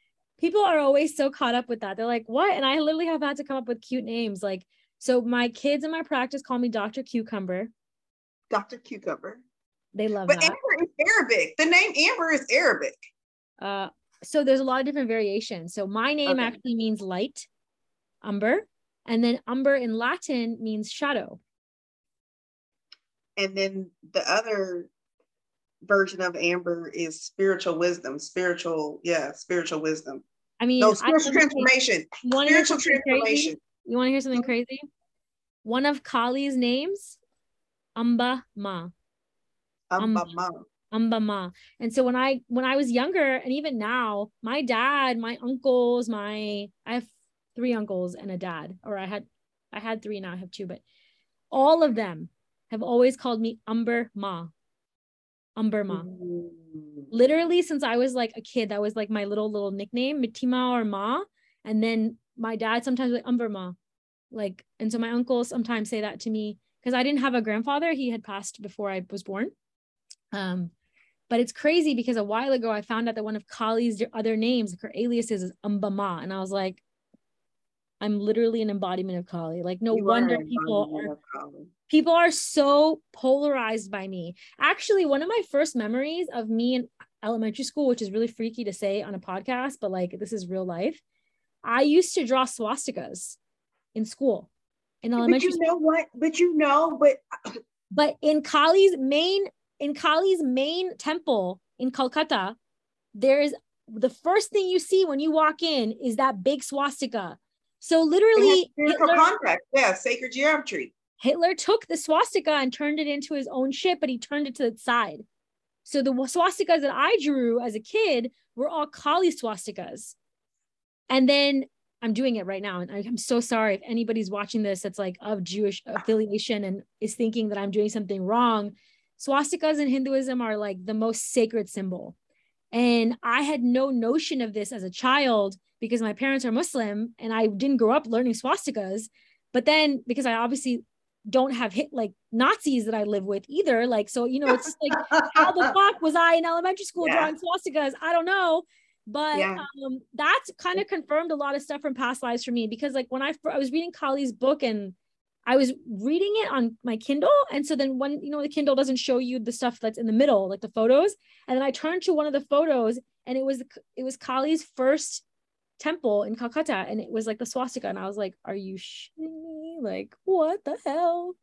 People are always so caught up with that. They're like, what? And I literally have had to come up with cute names. Like, so my kids in my practice call me Dr. Cucumber. Dr. Cucumber. They love but that. Amber is Arabic. The name Amber is Arabic. Uh so there's a lot of different variations. So my name okay. actually means light umber. And then umber in Latin means shadow. And then the other version of Amber is spiritual wisdom, spiritual, yeah, spiritual wisdom. I mean, no spiritual transformation. Spiritual transformation. Crazy? You want to hear something crazy? One of Kali's names, Amba Ma. Amba um, Ma. Amba Ma. And so when I when I was younger, and even now, my dad, my uncles, my I have three uncles and a dad, or I had I had three now I have two, but all of them have always called me Umber Ma. Umber Ma. Literally since I was like a kid, that was like my little little nickname, Mitima or Ma. And then my dad sometimes like Umber Ma. Like, and so my uncles sometimes say that to me because I didn't have a grandfather. He had passed before I was born. Um, but it's crazy because a while ago I found out that one of Kali's other names, her aliases is Umbama. And I was like, I'm literally an embodiment of Kali. Like, no you wonder people are people are so polarized by me. Actually, one of my first memories of me in elementary school, which is really freaky to say on a podcast, but like this is real life. I used to draw swastikas in school. In elementary but you know what? But you know, but [COUGHS] but in Kali's main in Kali's main temple in Kolkata, there is the first thing you see when you walk in is that big swastika so literally, Hitler, context, yeah, sacred geometry. Hitler took the swastika and turned it into his own ship, but he turned it to the side. So the swastikas that I drew as a kid were all Kali swastikas. And then I'm doing it right now. And I'm so sorry if anybody's watching this that's like of Jewish affiliation and is thinking that I'm doing something wrong. Swastikas in Hinduism are like the most sacred symbol. And I had no notion of this as a child because my parents are Muslim and I didn't grow up learning swastikas. But then because I obviously don't have hit like Nazis that I live with either. Like, so, you know, it's just like, how the [LAUGHS] fuck was I in elementary school yeah. drawing swastikas? I don't know. But yeah. um, that's kind of confirmed a lot of stuff from past lives for me because, like, when I, I was reading Kali's book and I was reading it on my Kindle. And so then when, you know, the Kindle doesn't show you the stuff that's in the middle, like the photos. And then I turned to one of the photos and it was, it was Kali's first temple in Calcutta and it was like the swastika. And I was like, are you shitting me? Like, what the hell?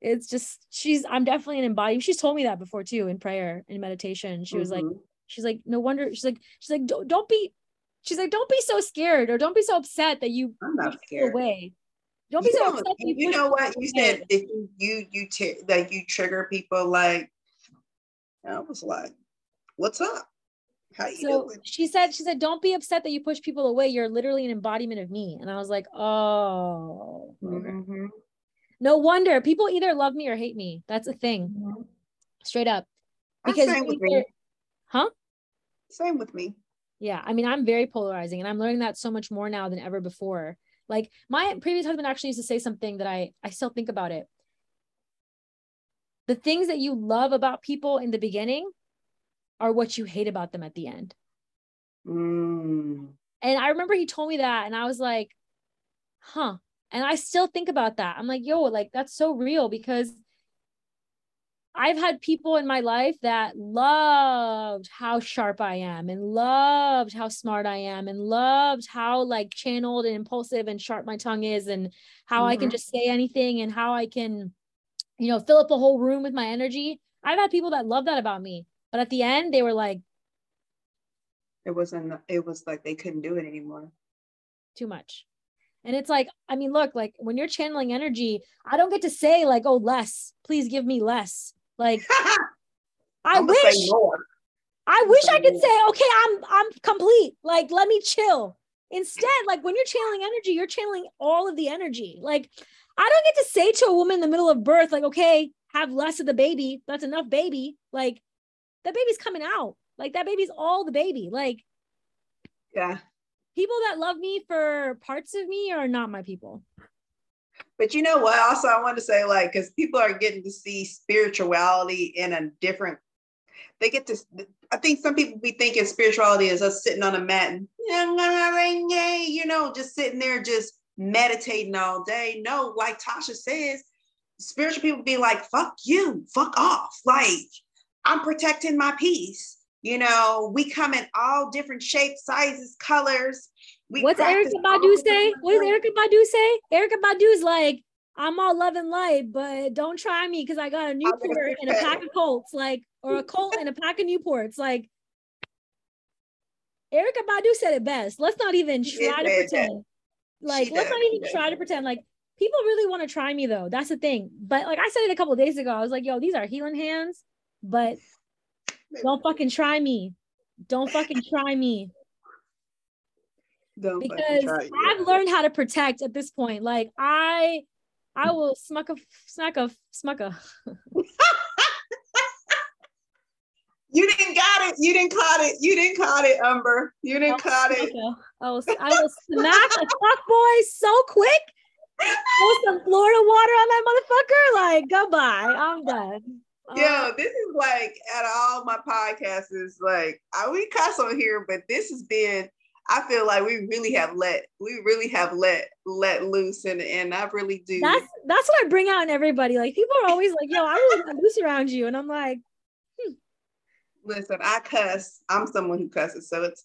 It's just, she's, I'm definitely an embodiment. She's told me that before too in prayer, in meditation. She was mm-hmm. like, she's like, no wonder, she's like, she's like, don't, don't be, she's like, don't be so scared or don't be so upset that you I'm not scared. away. Don't be you so upset. You, you know what? You said if you, you, you, t- like you trigger people like, I was like, what's up? How you so doing? she said, she said, don't be upset that you push people away. You're literally an embodiment of me. And I was like, oh, mm-hmm. no wonder people either love me or hate me. That's a thing, mm-hmm. straight up. Because same with me. huh? Same with me. Yeah, I mean, I'm very polarizing, and I'm learning that so much more now than ever before. Like my previous husband actually used to say something that I I still think about it. The things that you love about people in the beginning are what you hate about them at the end. Mm. And I remember he told me that, and I was like, huh. And I still think about that. I'm like, yo, like that's so real because I've had people in my life that loved how sharp I am and loved how smart I am and loved how like channeled and impulsive and sharp my tongue is and how mm-hmm. I can mm-hmm. just say anything and how I can, you know, fill up a whole room with my energy. I've had people that love that about me. But at the end, they were like, it wasn't, it was like they couldn't do it anymore. Too much. And it's like, I mean, look, like when you're channeling energy, I don't get to say, like, oh, less, please give me less. Like, [LAUGHS] I wish. I wish I could say, okay, I'm I'm complete. Like, let me chill. Instead, like when you're channeling energy, you're channeling all of the energy. Like, I don't get to say to a woman in the middle of birth, like, okay, have less of the baby. That's enough baby. Like, that baby's coming out. Like that baby's all the baby. Like, yeah. People that love me for parts of me are not my people. But you know what? Also, I want to say, like, because people are getting to see spirituality in a different. They get to. I think some people be thinking spirituality is us sitting on a mat and you know, just sitting there, just meditating all day. No, like Tasha says, spiritual people be like, "Fuck you, fuck off," like I'm protecting my peace. You know, we come in all different shapes, sizes, colors. We What's Erykah Badu say? What does Erykah Badu say? Erykah Badu's like, I'm all love and light, but don't try me because I got a nuclear and a pack of Colts. Like, or a Colt and a pack of Newports. Like Erykah Badu said it best. Let's not even try to pretend. Like, let's not even try to pretend. Like, people really want to try me though. That's the thing. But like I said it a couple days ago, I was like, yo, these are healing hands, but don't fucking try me. Don't fucking try me. Don't because I've learned how to protect at this point. Like I I will smuck a smack a smuck a [LAUGHS] You didn't got it. You didn't caught it. You didn't caught it, Umber. You didn't caught it. I will, I will smack a fuck boy so quick. Put some Florida water on that motherfucker. Like, goodbye. I'm done. [LAUGHS] Yo, uh, this is like at all my podcasts is like I we cuss on here, but this has been I feel like we really have let we really have let let loose and and I really do. That's that's what I bring out in everybody. Like people are always like, "Yo, I really let loose around you," and I'm like, hmm. "Listen, I cuss. I'm someone who cusses, so it's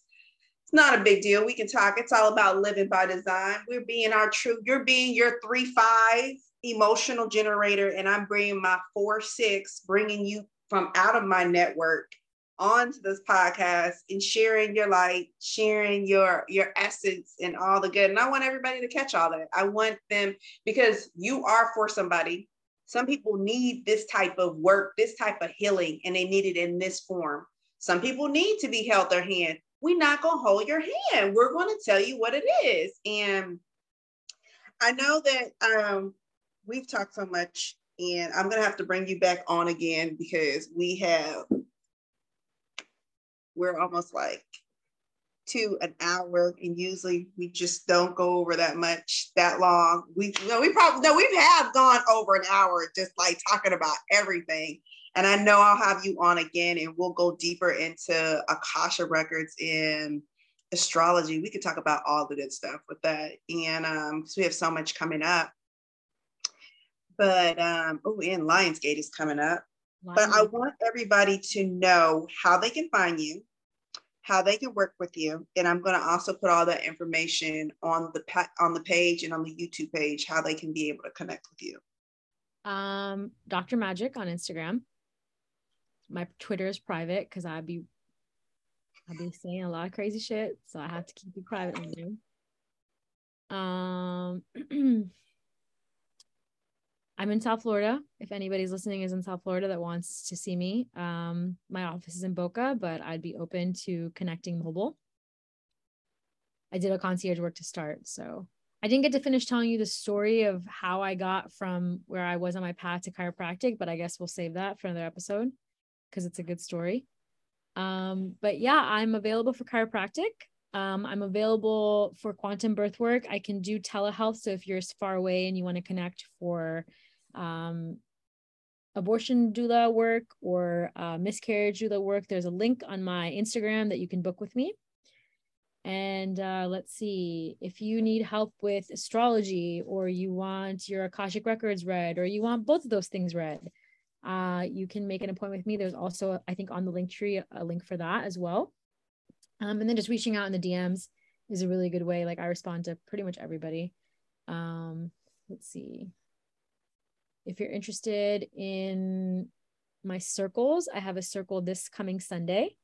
it's not a big deal. We can talk. It's all about living by design. We're being our true. You're being your three five emotional generator, and I'm bringing my four six, bringing you from out of my network onto this podcast and sharing your light, sharing your your essence and all the good. And I want everybody to catch all that. I want them because you are for somebody. Some people need this type of work, this type of healing, and they need it in this form. Some people need to be held their hand. We're not gonna hold your hand. We're gonna tell you what it is. And I know that um, we've talked so much, and I'm gonna have to bring you back on again because we have we're almost like to an hour and usually we just don't go over that much that long. We no we probably no we have gone over an hour just like talking about everything. And i know i'll have you on again and we'll go deeper into akashic records and astrology. We could talk about all the good stuff with that and um because we have so much coming up. But um oh and lionsgate is coming up but I want everybody to know how they can find you, how they can work with you, and I'm going to also put all that information on the pa- on the page and on the YouTube page how they can be able to connect with you. Um, Dr. Magic on Instagram. My Twitter is private because I'd be I'd be saying a lot of crazy shit, so I have to keep it private on there. Um. [CLEARS THROAT] I'm in South Florida. If anybody's listening is in South Florida that wants to see me, um, my office is in Boca, but I'd be open to connecting mobile. I did a concierge work to start, so I didn't get to finish telling you the story of how I got from where I was on my path to chiropractic, but I guess we'll save that for another episode because it's a good story. Um, but yeah, I'm available for chiropractic. Um, I'm available for quantum birth work. I can do telehealth. So if you're far away and you want to connect for um, abortion doula work or uh, miscarriage doula work, there's a link on my Instagram that you can book with me. And uh, let's see if you need help with astrology or you want your Akashic records read or you want both of those things read, uh, you can make an appointment with me. There's also, I think, on the Linktree, a link for that as well. Um, and then just reaching out in the DMs is a really good way. Like I respond to pretty much everybody. Um, let's see if you're interested in my circles, I have a circle this coming Sunday.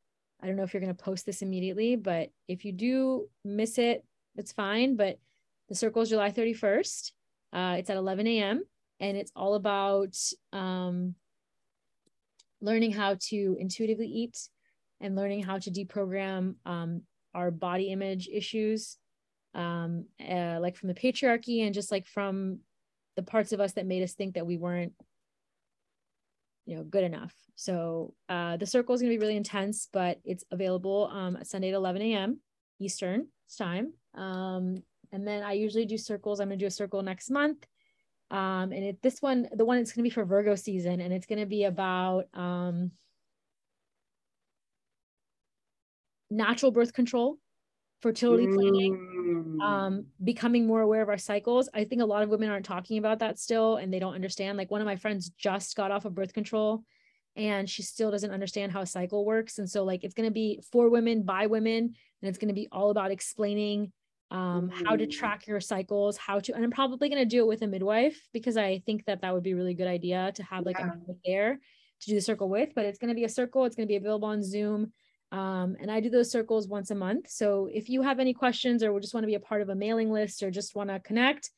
I don't know if you're going to post this immediately, but if you do miss it, it's fine. But the circle is July 31st. Uh, it's at 11 a.m. and it's all about um, learning how to intuitively eat and learning how to deprogram um, our body image issues, um, uh, like from the patriarchy and just like from the parts of us that made us think that we weren't you know good enough. So uh the circle is going to be really intense but it's available um sunday at 11 a.m eastern time. Um and then i usually do circles. I'm going to do a circle next month. Um and it this one the one it's going to be for virgo season and it's going to be about um natural birth control fertility planning, mm. um, becoming more aware of our cycles. I think a lot of women aren't talking about that still and they don't understand. Like one of my friends just got off of birth control and she still doesn't understand how a cycle works. And so like it's going to be for women by women and it's going to be all about explaining um, how to mm. track your cycles, how to, and I'm probably going to do it with a midwife because I think that that would be a really good idea to have like yeah. a there to do the circle with, but it's going to be a circle. It's going to be available on Zoom. Um, and I do those circles once a month. So if you have any questions or just want to be a part of a mailing list or just want to connect,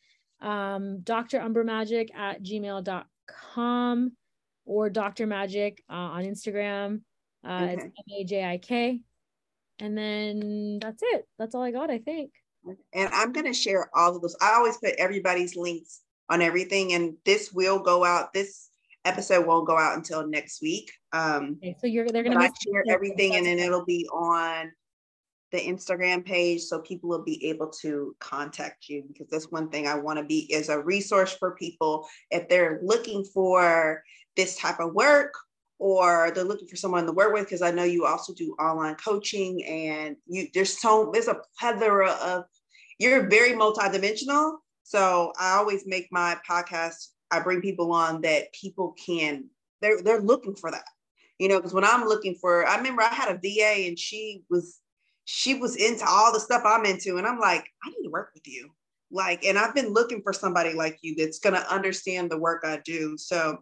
um, Dr. Umber Magic at gmail.com or Dr. Magic uh, on Instagram. Uh, okay. It's M A J I K. And then that's it. That's all I got, I think. And I'm going to share all of those. I always put everybody's links on everything, and this will go out. This episode won't go out until next week. Um, okay, so you're they're going to share everything, and then it'll be on the Instagram page, so people will be able to contact you. Because that's one thing I want to be is a resource for people if they're looking for this type of work or they're looking for someone to work with because I know you also do online coaching and you there's so there's a plethora of you're very multidimensional. So I always make my podcast, I bring people on that people can they're they're looking for that. You know, because when I'm looking for, I remember I had a VA and she was she was into all the stuff I'm into. And I'm like, I need to work with you. Like, and I've been looking for somebody like you that's gonna understand the work I do. So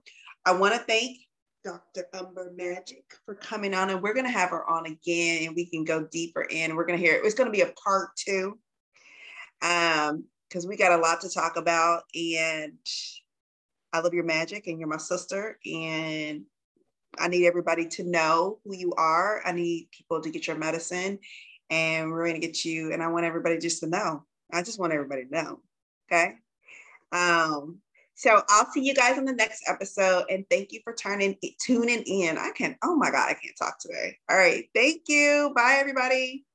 I want to thank Dr. Umber Magic for coming on, and we're to have her on again, and we can go deeper in. We're to hear it. It's to be a part two, um, because we got a lot to talk about, and I love your magic, and you're my sister, and I need everybody to know who you are. I need people to get your medicine, and we're going to get you. And I want everybody just to know. I just want everybody to know. Okay. Um, so I'll see you guys in the next episode. And thank you for turning tuning in. I can, oh my God, I can't talk today. All right. Thank you. Bye, everybody.